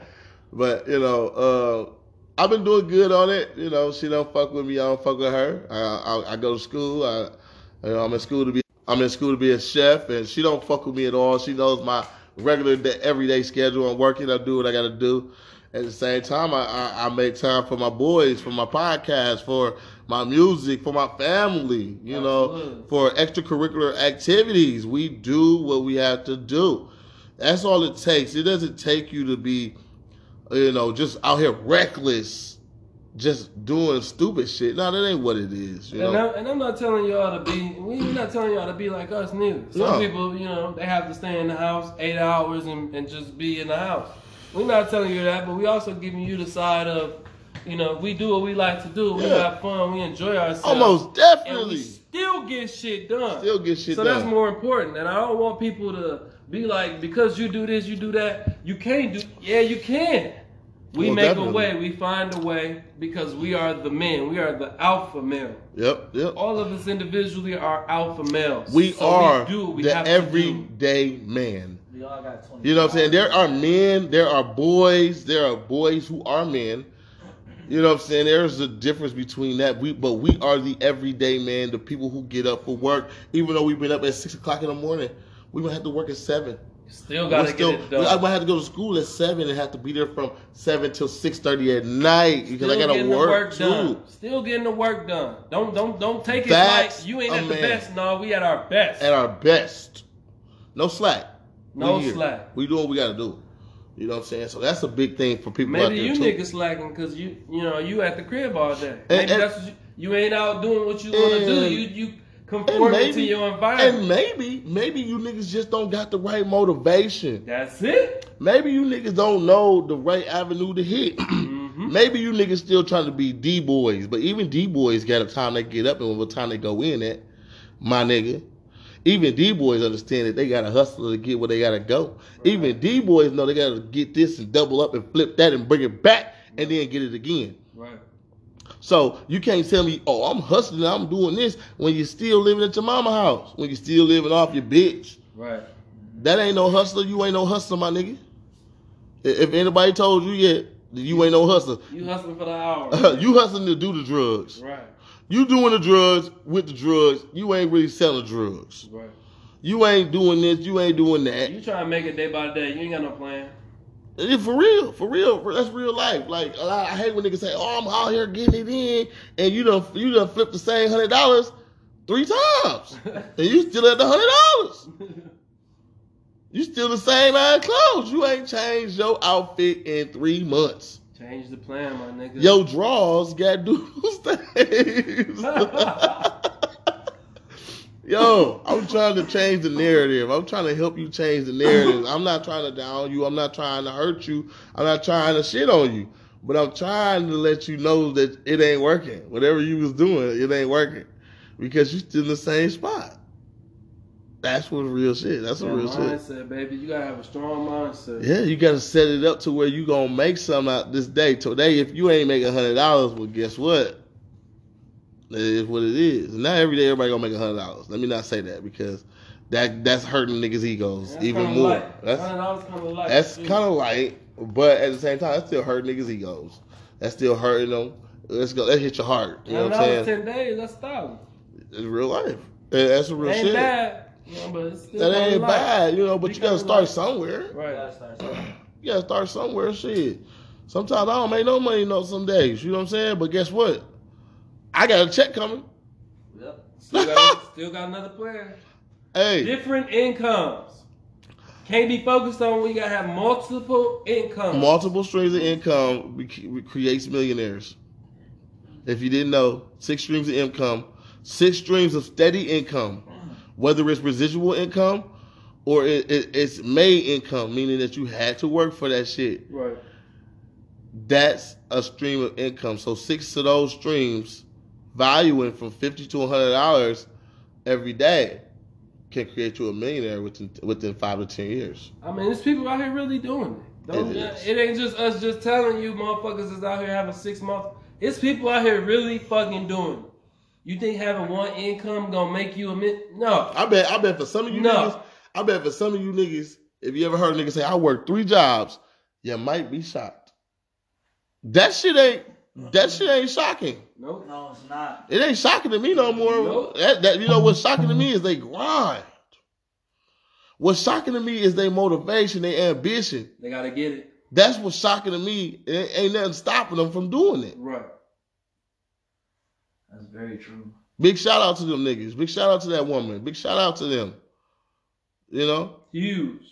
But you know, uh, I've been doing good on it. You know, she don't fuck with me. I don't fuck with her. I, I, I go to school. I, you know, I'm in school to be. I'm in school to be a chef, and she don't fuck with me at all. She knows my regular, day, everyday schedule. I'm working. I do what I got to do. At the same time, I, I, I make time for my boys, for my podcast, for my music, for my family. You Absolutely. know, for extracurricular activities. We do what we have to do. That's all it takes. It doesn't take you to be you know, just out here reckless, just doing stupid shit. No, that ain't what it is. You and, know? I'm, and I'm not telling y'all to be. We're not telling y'all to be like us neither. Some no. people, you know, they have to stay in the house eight hours and, and just be in the house. We're not telling you that, but we also giving you the side of, you know, we do what we like to do. We yeah. have fun. We enjoy ourselves. Almost definitely. still get shit done. Still get shit so done. So that's more important. And I don't want people to be like, because you do this, you do that, you can't do. Yeah, you can. We well, make definitely. a way. We find a way because we are the men. We are the alpha male. Yep, yep. All of us individually are alpha males. We so are we do we the everyday man. We all got You know what I'm saying? There are men, there are boys, there are boys who are men. You know what I'm saying? There's a difference between that. We but we are the everyday man, the people who get up for work, even though we've been up at six o'clock in the morning. We might have to work at seven. Still gotta still, get it done. I might have to go to school at seven and have to be there from seven till six thirty at night because I gotta work, work too. Done. Still getting the work done. Don't don't don't take it That's like you ain't at the best. No, we at our best. At our best. No slack. No we slack. We do what we gotta do. You know what I'm saying? So that's a big thing for people. Maybe you too. niggas slacking because you you know you at the crib all day. Maybe and, and, that's what you, you ain't out doing what you want to do. You you conforming maybe, to your environment. And maybe, maybe you niggas just don't got the right motivation. That's it. Maybe you niggas don't know the right avenue to hit. [CLEARS THROAT] mm-hmm. Maybe you niggas still trying to be D boys, but even D boys got a time they get up and what time they go in at, my nigga. Even D boys understand that they got to hustle to get where they got to go. Right. Even D boys know they got to get this and double up and flip that and bring it back and then get it again. Right. So you can't tell me, oh, I'm hustling, I'm doing this when you're still living at your mama house, when you're still living off your bitch. Right. That ain't no hustler. You ain't no hustler, my nigga. If anybody told you yet, you ain't no hustler. You hustling for the hour. [LAUGHS] you hustling to do the drugs. Right. You doing the drugs with the drugs. You ain't really selling drugs. Right. You ain't doing this. You ain't doing that. You trying to make it day by day. You ain't got no plan. Yeah, for real, for real, that's real life. Like I hate when niggas say, "Oh, I'm out here getting it in," and you done you done flipped the same hundred dollars three times, [LAUGHS] and you still at the hundred dollars. You still the same ass clothes. You ain't changed your outfit in three months. Change the plan, my nigga. Your drawers got [LAUGHS] doodle stains. [LAUGHS] Yo, I'm trying to change the narrative. I'm trying to help you change the narrative. I'm not trying to down you. I'm not trying to hurt you. I'm not trying to shit on you. But I'm trying to let you know that it ain't working. Whatever you was doing, it ain't working. Because you still in the same spot. That's what real shit. That's what real mindset, shit. baby. You gotta have a strong mindset. Yeah, you gotta set it up to where you gonna make something out this day. Today, if you ain't making hundred dollars, well, guess what? It is what it is. Not every day everybody gonna make a hundred dollars. Let me not say that because that that's hurting niggas' egos even more. Light. That's kind of light. That's kind of light, but at the same time, that's still hurting niggas' egos. That's still hurting them. Let's go. Let's hit your heart. You know what I'm saying? Ten days. That's thousand. It's real life. That's a real ain't shit. Bad. You know, but that ain't life. bad, you know. But you gotta start life. somewhere. Right. You gotta start somewhere. Shit. Sometimes I don't make no money, no. Some days, you know what I'm saying. But guess what? I got a check coming. Yep. Still got, still got another plan. [LAUGHS] Hey. Different incomes. Can't be focused on we gotta have multiple incomes. Multiple streams of income creates millionaires. If you didn't know, six streams of income, six streams of steady income, whether it's residual income or it, it, it's made income, meaning that you had to work for that shit. Right. That's a stream of income. So six of those streams valuing from fifty to hundred dollars every day can create you a millionaire within within five to ten years. I mean, there's people out here really doing it. Don't, it, it ain't just us just telling you motherfuckers is out here having six months. It's people out here really fucking doing it. You think having one income gonna make you a min? No. I bet. I bet for some of you no. niggas. I bet for some of you niggas, if you ever heard a nigga say, "I work three jobs," you might be shocked. That shit ain't. That shit ain't shocking. Nope. No, it's not. It ain't shocking to me no more. Nope. That, that you know what's shocking to me is they grind. What's shocking to me is their motivation, their ambition. They gotta get it. That's what's shocking to me. It ain't nothing stopping them from doing it. Right. That's very true. Big shout out to them niggas. Big shout out to that woman. Big shout out to them. You know? Huge.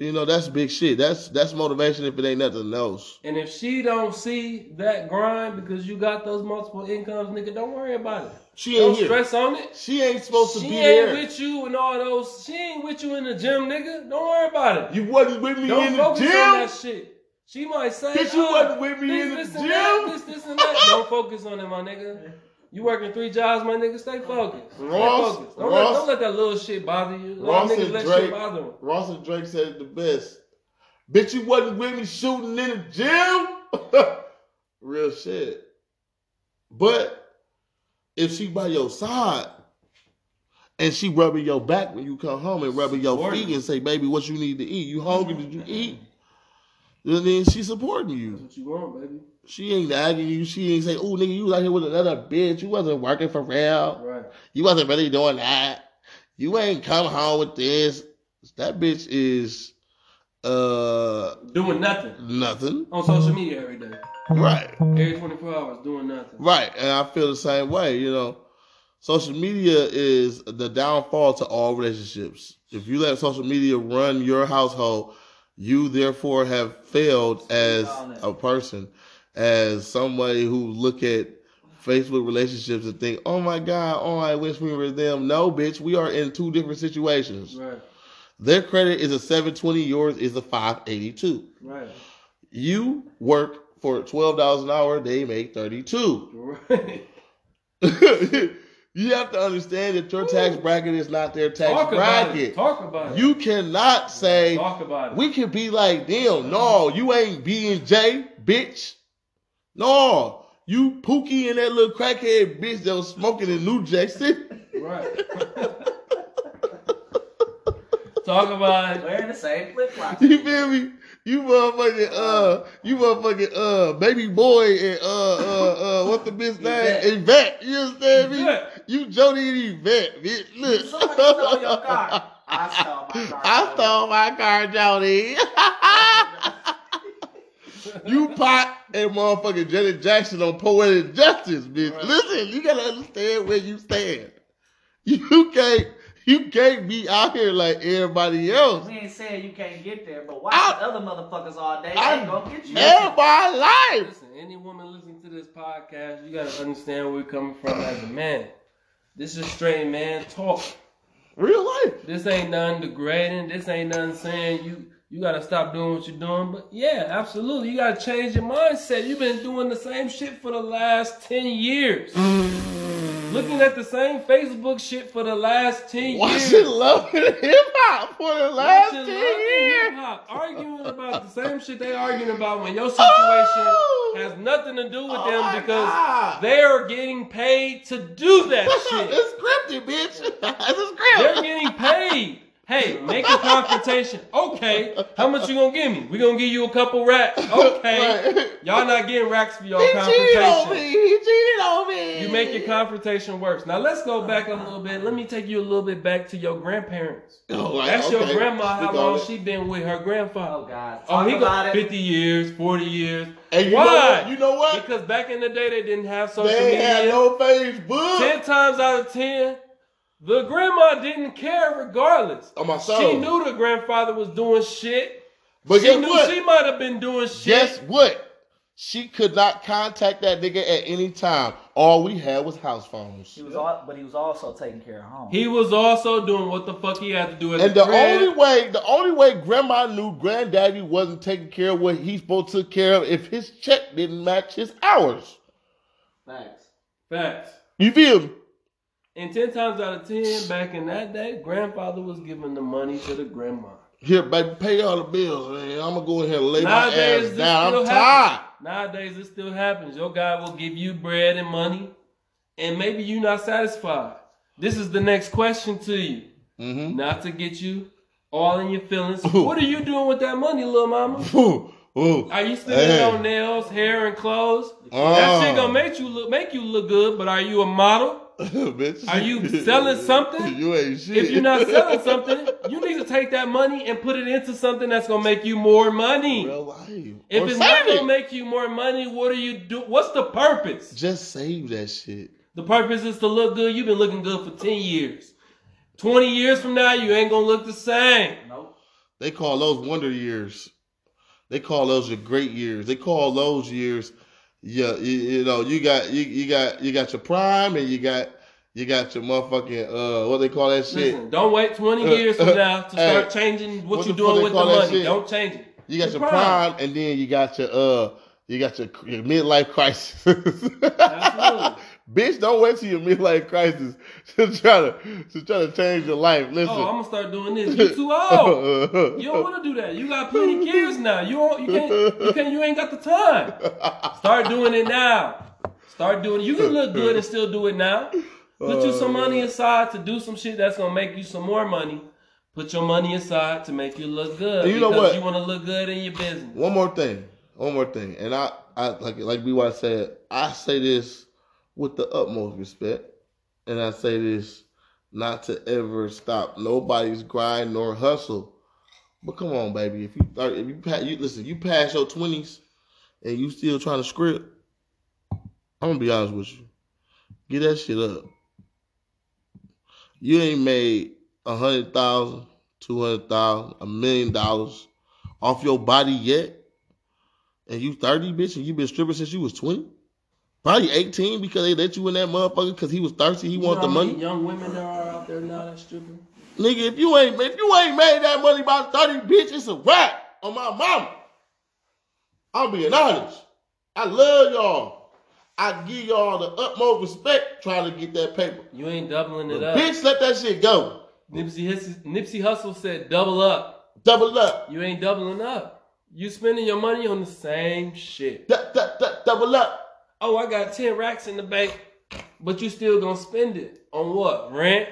You know, that's big shit. That's that's motivation if it ain't nothing else. And if she don't see that grind because you got those multiple incomes, nigga, don't worry about it. She ain't don't here. stress on it. She ain't supposed to she be there. She ain't with you and all those. She ain't with you in the gym, nigga. Don't worry about it. You wasn't with me don't in the focus gym. On that shit. She might say, Bitch, you oh, wasn't with me this, in the this gym. That, this, this, and that. don't focus on it, my nigga. [LAUGHS] You working three jobs, my nigga. Stay focused. Stay Ross, focused. Don't, Ross, let, don't let that little shit bother you. Ross and let Drake, Ross and Drake said it the best. Bitch, you wasn't with me shooting in the gym. [LAUGHS] Real shit. But if she by your side and she rubbing your back when you come home and rubbing your feet and say, "Baby, what you need to eat? You hungry? Did you eat?" Then she supporting you. That's what you want, baby. She ain't nagging you. She ain't say, "Oh, nigga, you was out here with another bitch. You wasn't working for real. Right. You wasn't really doing that. You ain't come home with this." That bitch is uh doing nothing. Nothing. On social media every day. Right. Every 24 hours doing nothing. Right. And I feel the same way, you know. Social media is the downfall to all relationships. If you let social media run your household, you therefore have failed as a person as somebody who look at Facebook relationships and think, "Oh my God, oh I wish we were them." No, bitch, we are in two different situations. Right. Their credit is a 720, yours is a 582. Right. You work for $12 an hour, they make 32. Right. [LAUGHS] [LAUGHS] you have to understand that your tax bracket is not their tax Talk bracket. Talk about it. You cannot say Talk about it. we can be like them. No, you ain't B and J, bitch. No, you Pookie and that little crackhead bitch that was smoking in New Jack City. Right. [LAUGHS] Talk about it. Wearing the same flip flops. You feel me? You motherfucking uh, you motherfucking uh, baby boy and uh uh uh, [LAUGHS] what's the bitch name? Yvette. You understand me? You Jody and Yvette, bitch. Look. Somebody stole your car. I stole my car. [LAUGHS] I stole my car, Jody. [LAUGHS] you Pac and motherfucking Janet Jackson on poetic justice, bitch. Right. Listen, you gotta understand where you stand. You can't you can't be out here like everybody else. We ain't saying you can't get there, but watch I, the other motherfuckers all day. I, ain't gonna get you. Everybody life. Listen, any woman listening to this podcast, you gotta understand where we're coming from as a man. This is straight man talk. Real life. This ain't nothing degrading. This ain't nothing saying you you gotta stop doing what you're doing. But yeah, absolutely. You gotta change your mindset. You've been doing the same shit for the last 10 years. [LAUGHS] Looking at the same Facebook shit for the last 10 years. Watching Love and [LAUGHS] Hip Hop for the last Watching 10 years. Hip-hop, arguing about the same shit they arguing about when your situation oh! has nothing to do with oh them because God. they are getting paid to do that shit. it's scripted, bitch. [LAUGHS] it's scripted. They're getting paid. Hey, make a confrontation. Okay, how much you gonna give me? We gonna give you a couple racks. Okay, [LAUGHS] right. y'all not getting racks for your he confrontation. Cheated on me. He cheated on me. You make your confrontation worse. Now let's go back a little bit. Let me take you a little bit back to your grandparents. Oh, right. That's okay. your grandma. How long she been with her grandfather? Oh God. Oh, Talk oh, he got fifty years, forty years. And you Why? Know what? You know what? Because back in the day they didn't have social they media. They had no Facebook. Ten times out of ten the grandma didn't care regardless. Oh my soul. She knew the grandfather was doing shit. But she knew what? she might have been doing shit. Guess what? She could not contact that nigga at any time. All we had was house phones. He was all, but he was also taking care of home. He was also doing what the fuck he had to do. and the, the only way, the only way Grandma knew Granddaddy wasn't taking care of what he's supposed to take care of if his check didn't match his hours. Facts. Facts. You feel me? And ten times out of ten, back in that day, grandfather was giving the money to the grandma. Here, baby, pay all the bills, man. I'm gonna go ahead and lay Nowadays, my ass down. I'm tired. Nowadays, it still happens. Your guy will give you bread and money, and maybe you're not satisfied. This is the next question to you. Mm-hmm. Not to get you all in your feelings. Ooh. What are you doing with that money, little mama? [LAUGHS] Ooh. Ooh. Are you spending hey. on nails, hair, and clothes? Uh. That shit gonna make you look make you look good, but are you a model? [LAUGHS] Bitch. Are you selling something? [LAUGHS] You ain't shit. If you're not selling [LAUGHS] something, you need to take that money and put it into something that's gonna make you more money. Real life. If or it's not gonna make you more money, what are you do? What's the purpose? Just save that shit. The purpose is to look good. You've been looking good for ten years. Twenty years from now, you ain't gonna look the same. Nope. They call those wonder years. They call those your great years. They call those years yeah, you, you, know, you got you, you got you got your prime and you got you got your motherfucking uh what they call that shit. Listen, don't wait twenty uh, years from now to start hey, changing what, what you're doing with the money. Shit? Don't change it. You got your, your prime. prime. and then you got your uh you got your, your midlife crisis. [LAUGHS] Absolutely. Bitch, don't wait till your midlife crisis [LAUGHS] to try to to try to change your life. Oh, Listen. Oh, I'm gonna start doing this. You're too [LAUGHS] old. you don't want to do that. You got plenty kids [LAUGHS] now. You don't, you can't you can't you ain't got the time. Start doing it now. Start doing it. You can look good and still do it now. Put you some money oh, aside to do some shit that's gonna make you some more money. Put your money aside to make you look good. And you know what? You want to look good in your business. One more thing. One more thing. And I, I like like BY said, I say this with the utmost respect. And I say this not to ever stop nobody's grind nor hustle. But come on, baby. If you if you, you listen, you pass your twenties and you still trying to script, I'm gonna be honest with you. Get that shit up. You ain't made a hundred thousand, two hundred thousand, a million dollars off your body yet, and you thirty, bitch, and you been stripping since you was twenty. Probably 18 because they let you in that motherfucker because he was thirsty. He you wanted the money. Young women that are out there now that's stripping. Nigga, if you ain't if you ain't made that money by 30, bitch, it's a wrap on my mama. I'm being honest. I love y'all. I give y'all the utmost respect trying to get that paper. You ain't doubling it but up. Bitch, let that shit go. Nipsey, Nipsey Hussle said double up. Double up. You ain't doubling up. You spending your money on the same shit. D- d- d- double up oh, I got 10 racks in the bank, but you still gonna spend it on what? Rent?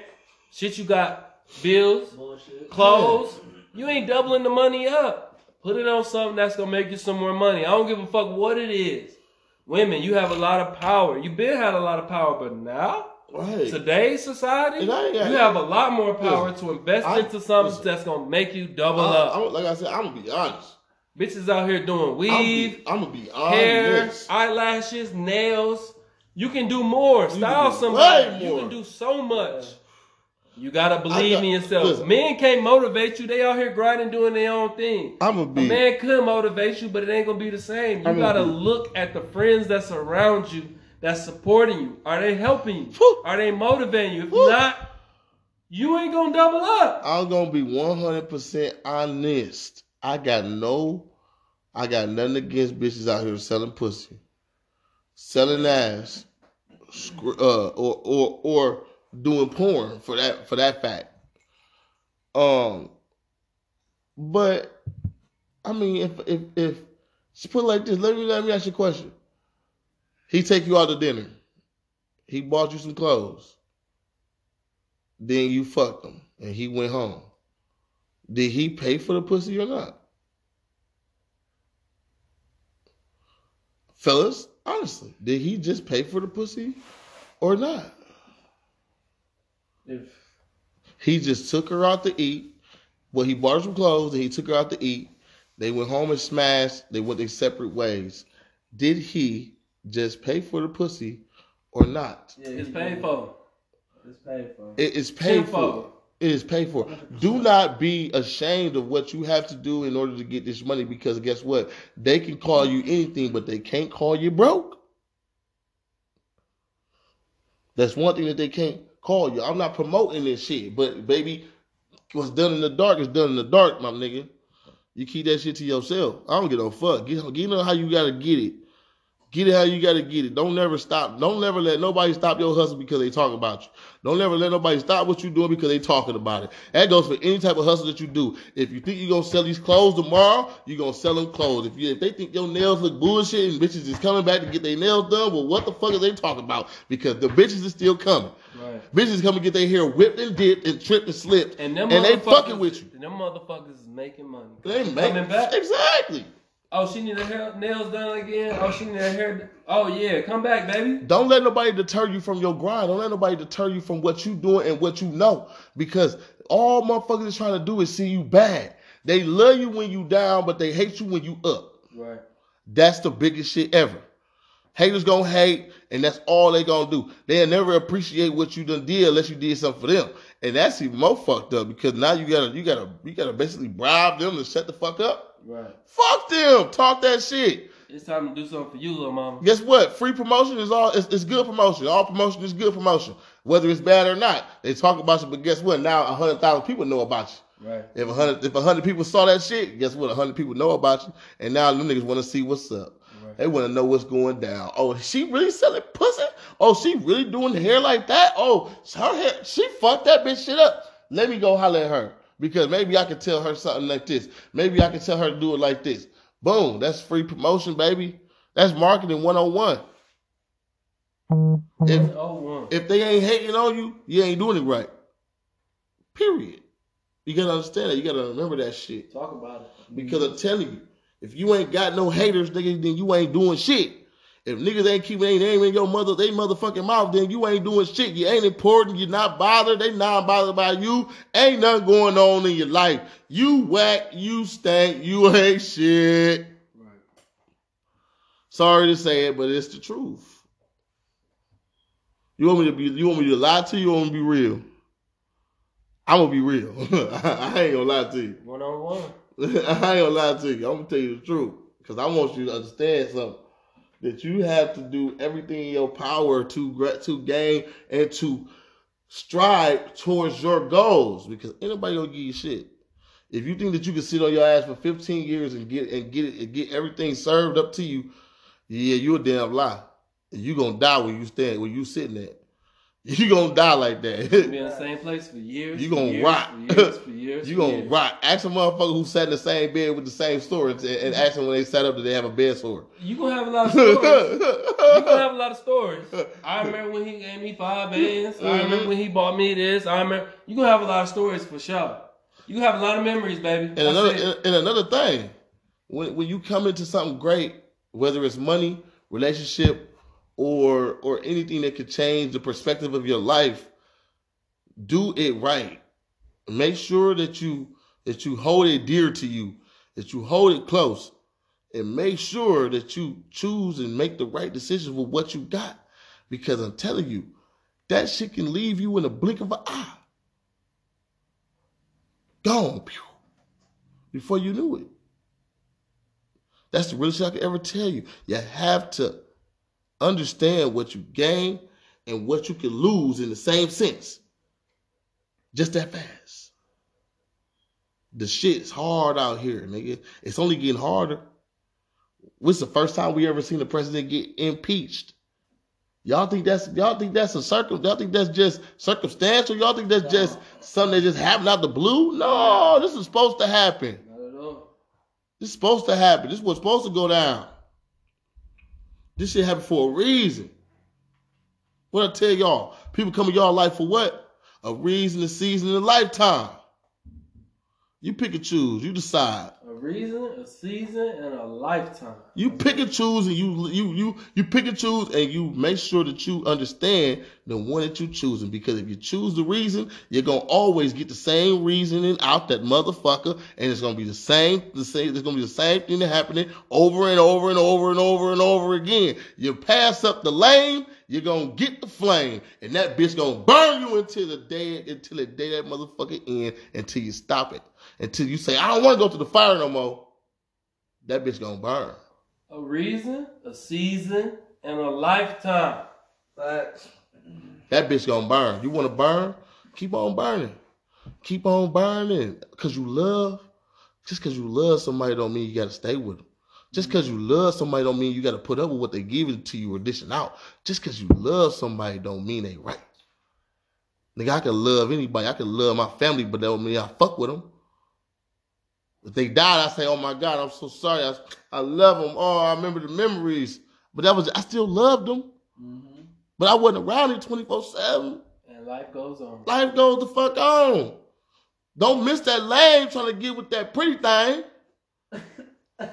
Shit you got bills, Bullshit. clothes. You ain't doubling the money up. Put it on something that's gonna make you some more money. I don't give a fuck what it is. Women, you have a lot of power. You been had a lot of power, but now Right. Today's society, you have a lot more power listen, to invest I, into something listen, that's gonna make you double I, up. I, like I said, I'm gonna be honest. Bitches out here doing weave, I'm gonna be, honest. hair, eyelashes, nails. You can do more. Style somebody. You can do so much. You gotta believe got, in yourself. Listen, Men can't motivate you. They out here grinding, doing their own thing. I'm gonna be. A man could motivate you, but it ain't gonna be the same. You I'm gotta look at the friends that's around you that's supporting you. Are they helping you? Woo. Are they motivating you? If Woo. not, you ain't gonna double up. I'm gonna be 100 percent honest. I got no, I got nothing against bitches out here selling pussy, selling ass, uh, or or or doing porn for that for that fact. Um, but I mean, if if if just put it like this, let me let me ask you a question. He take you out to dinner. He bought you some clothes. Then you fucked him and he went home. Did he pay for the pussy or not? Fellas, honestly, did he just pay for the pussy or not? If he just took her out to eat, well, he bought her some clothes and he took her out to eat. They went home and smashed. They went their separate ways. Did he just pay for the pussy or not? Yeah, it's paid for. It's paid for. It is paid for. It is paid for. Do not be ashamed of what you have to do in order to get this money because guess what? They can call you anything, but they can't call you broke. That's one thing that they can't call you. I'm not promoting this shit, but baby, what's done in the dark is done in the dark, my nigga. You keep that shit to yourself. I don't give a fuck. Get, get know how you gotta get it. Get it how you gotta get it. Don't never stop. Don't never let nobody stop your hustle because they talk about you. Don't ever let nobody stop what you're doing because they talking about it. That goes for any type of hustle that you do. If you think you're gonna sell these clothes tomorrow, you're gonna sell them clothes. If you if they think your nails look bullshit and bitches is coming back to get their nails done, well, what the fuck are they talking about? Because the bitches is still coming. Right. Bitches come and get their hair whipped and dipped and tripped and slipped, and, and they fucking with you. And them motherfuckers is making money. They making back exactly. Oh, she need her nails done again. Oh, she need her hair. Oh yeah, come back, baby. Don't let nobody deter you from your grind. Don't let nobody deter you from what you doing and what you know. Because all motherfuckers is trying to do is see you bad. They love you when you down, but they hate you when you up. Right. That's the biggest shit ever. Haters gonna hate, and that's all they gonna do. They'll never appreciate what you done did unless you did something for them. And that's even more fucked up because now you gotta you gotta you gotta basically bribe them to shut the fuck up. Right. Fuck them. Talk that shit. It's time to do something for you, little mama. Guess what? Free promotion is all. It's, it's good promotion. All promotion is good promotion, whether it's bad or not. They talk about you, but guess what? Now a hundred thousand people know about you. Right. If a hundred if a hundred people saw that shit, guess what? A hundred people know about you, and now them niggas want to see what's up. Right. They want to know what's going down. Oh, she really selling pussy? Oh, she really doing hair like that? Oh, her hair, she fucked that bitch shit up. Let me go holler at her because maybe I could tell her something like this. Maybe I could tell her to do it like this. Boom, that's free promotion, baby. That's marketing 101. If, oh if they ain't hating on you, you ain't doing it right. Period. You gotta understand that. You gotta remember that shit. Talk about it. Because I'm telling you, if you ain't got no haters, nigga, then you ain't doing shit. If niggas ain't keeping their name in your mother, they motherfucking mouth, then you ain't doing shit. You ain't important. You're not bothered. They not bothered by you. Ain't nothing going on in your life. You whack. You stank. You [LAUGHS] ain't shit. Right. Sorry to say it, but it's the truth. You want me to be? You want me to lie to you? Or want me to be real? I'm gonna be real. [LAUGHS] I ain't gonna lie to you. One on one. [LAUGHS] I ain't gonna lie to you. I'm gonna tell you the truth because I want you to understand something that you have to do everything in your power to to gain and to strive towards your goals because anybody gonna give you shit. If you think that you can sit on your ass for 15 years and get and get it and get everything served up to you, yeah, you're a damn lie. You gonna die when you stand where you sitting at. [LAUGHS] You gonna die like that. You be in the [LAUGHS] same place for years. You gonna years, rot. For years, for [LAUGHS] years, you gonna years. rot. Ask a motherfucker who sat in the same bed with the same story and, and ask them when they sat up that they have a bed sore. You gonna have a lot of stories. you gonna have a lot of stories. I remember when he gave me five bands. Mm-hmm. I remember when he bought me this. I remember you gonna have a lot of stories for sure. You gonna have a lot of memories, baby. And another and another thing, when when you come into something great, whether it's money, relationship, or or anything that could change the perspective of your life, do it right. Make sure that you that you hold it dear to you, that you hold it close, and make sure that you choose and make the right decisions with what you got. Because I'm telling you, that shit can leave you in a blink of an eye. Gone, pew, before you knew it. That's the realest shit I can ever tell you. You have to understand what you gain and what you can lose in the same sense. Just that fast. The shit's hard out here, nigga. It's only getting harder. What's the first time we ever seen a president get impeached? Y'all think that's y'all think that's a circle? Y'all think that's just circumstantial? Y'all think that's just something that just happened out the blue? No, this is supposed to happen. This is supposed to happen. This was supposed to go down. This shit happened for a reason. What I tell y'all, people come in y'all life for what? A reason, a season, a lifetime. You pick and choose. You decide. Reason, a season, and a lifetime. You pick and choose, and you you you you pick and choose, and you make sure that you understand the one that you're choosing. Because if you choose the reason, you're gonna always get the same reasoning out that motherfucker, and it's gonna be the same the same. It's gonna be the same thing happening over and over and over and over and over again. You pass up the lane, you're gonna get the flame, and that bitch gonna burn you until the day until the day that motherfucker end until you stop it until you say, I don't want to go to the fire no more, that bitch gonna burn. A reason, a season, and a lifetime. Facts. That bitch gonna burn. You wanna burn? Keep on burning. Keep on burning. Cause you love. Just cause you love somebody don't mean you gotta stay with them. Just cause you love somebody don't mean you gotta put up with what they give it to you or dishing out. Just cause you love somebody don't mean they right. Nigga, I can love anybody. I can love my family, but that don't mean I fuck with them. If they died, I say, "Oh my God, I'm so sorry. I, I love them. Oh, I remember the memories." But that was I still loved them. Mm-hmm. But I wasn't around it 24 seven. And life goes on. Life goes the fuck on. Don't miss that lane trying to get with that pretty thing. [LAUGHS]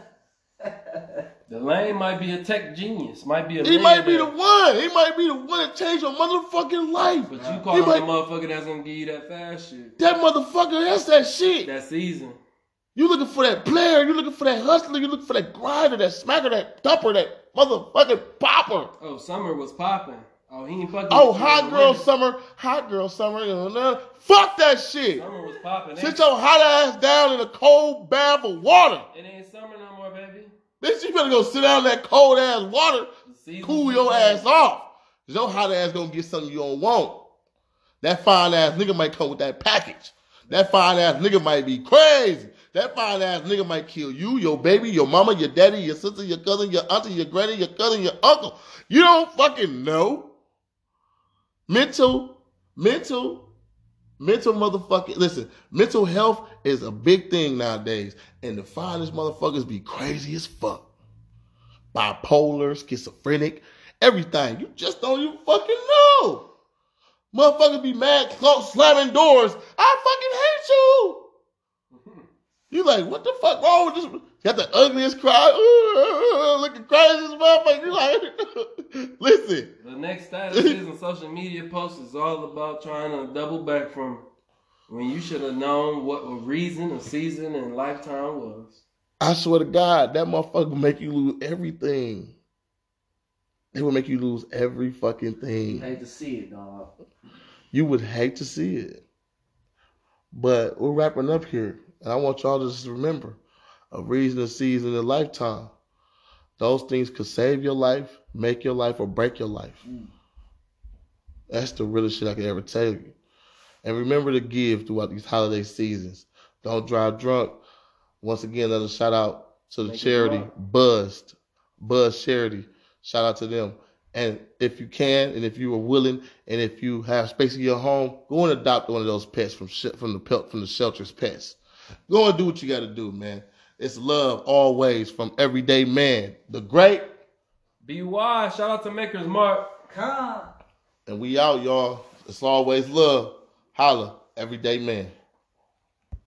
the lane might be a tech genius. Might be a. He might be the one. He might be the one that changed your motherfucking life. But you call him might, the motherfucker that's gonna give you that fast shit. That motherfucker, that's that shit. That season. You looking for that player, you looking for that hustler, you looking for that grinder, that smacker, that thumper, that motherfucking popper. Oh, summer was popping. Oh, he ain't fucking. Oh, hot girl women. summer, hot girl summer. You know, fuck that shit. Summer was popping. Sit your hot ass down in a cold bath of water. It ain't summer no more, baby. Bitch, you better go sit down in that cold ass water, cool your ass off. Your hot ass gonna get something you don't want. That fine ass nigga might come with that package. That fine ass nigga might be crazy. That fine ass nigga might kill you, your baby, your mama, your daddy, your sister, your cousin, your auntie, your granny, your cousin, your uncle. You don't fucking know. Mental, mental, mental motherfucking, listen, mental health is a big thing nowadays. And the finest motherfuckers be crazy as fuck. Bipolar, schizophrenic, everything. You just don't even fucking know. Motherfuckers be mad, slamming doors. I fucking hate you. You like, what the fuck wrong with this? Got the ugliest cry, uh, looking crazy as motherfucker. You like, [LAUGHS] listen. The next statuses and social media post is all about trying to double back from when you should have known what a reason, a season, and lifetime was. I swear to God, that motherfucker will make you lose everything. It will make you lose every fucking thing. Hate to see it, dog. You would hate to see it. But we're wrapping up here. And I want y'all to just remember a reason, a season, a lifetime. Those things could save your life, make your life, or break your life. Mm. That's the realest shit I could ever tell you. And remember to give throughout these holiday seasons. Don't drive drunk. Once again, another shout out to the make charity Buzzed, Buzz Charity. Shout out to them. And if you can, and if you are willing, and if you have space in your home, go and adopt one of those pets from from the from the shelter's pets. Go and do what you got to do, man. It's love always from everyday man. The great. Be wise. Shout out to Maker's Mark. Come. And we out, y'all. It's always love. Holla, everyday man.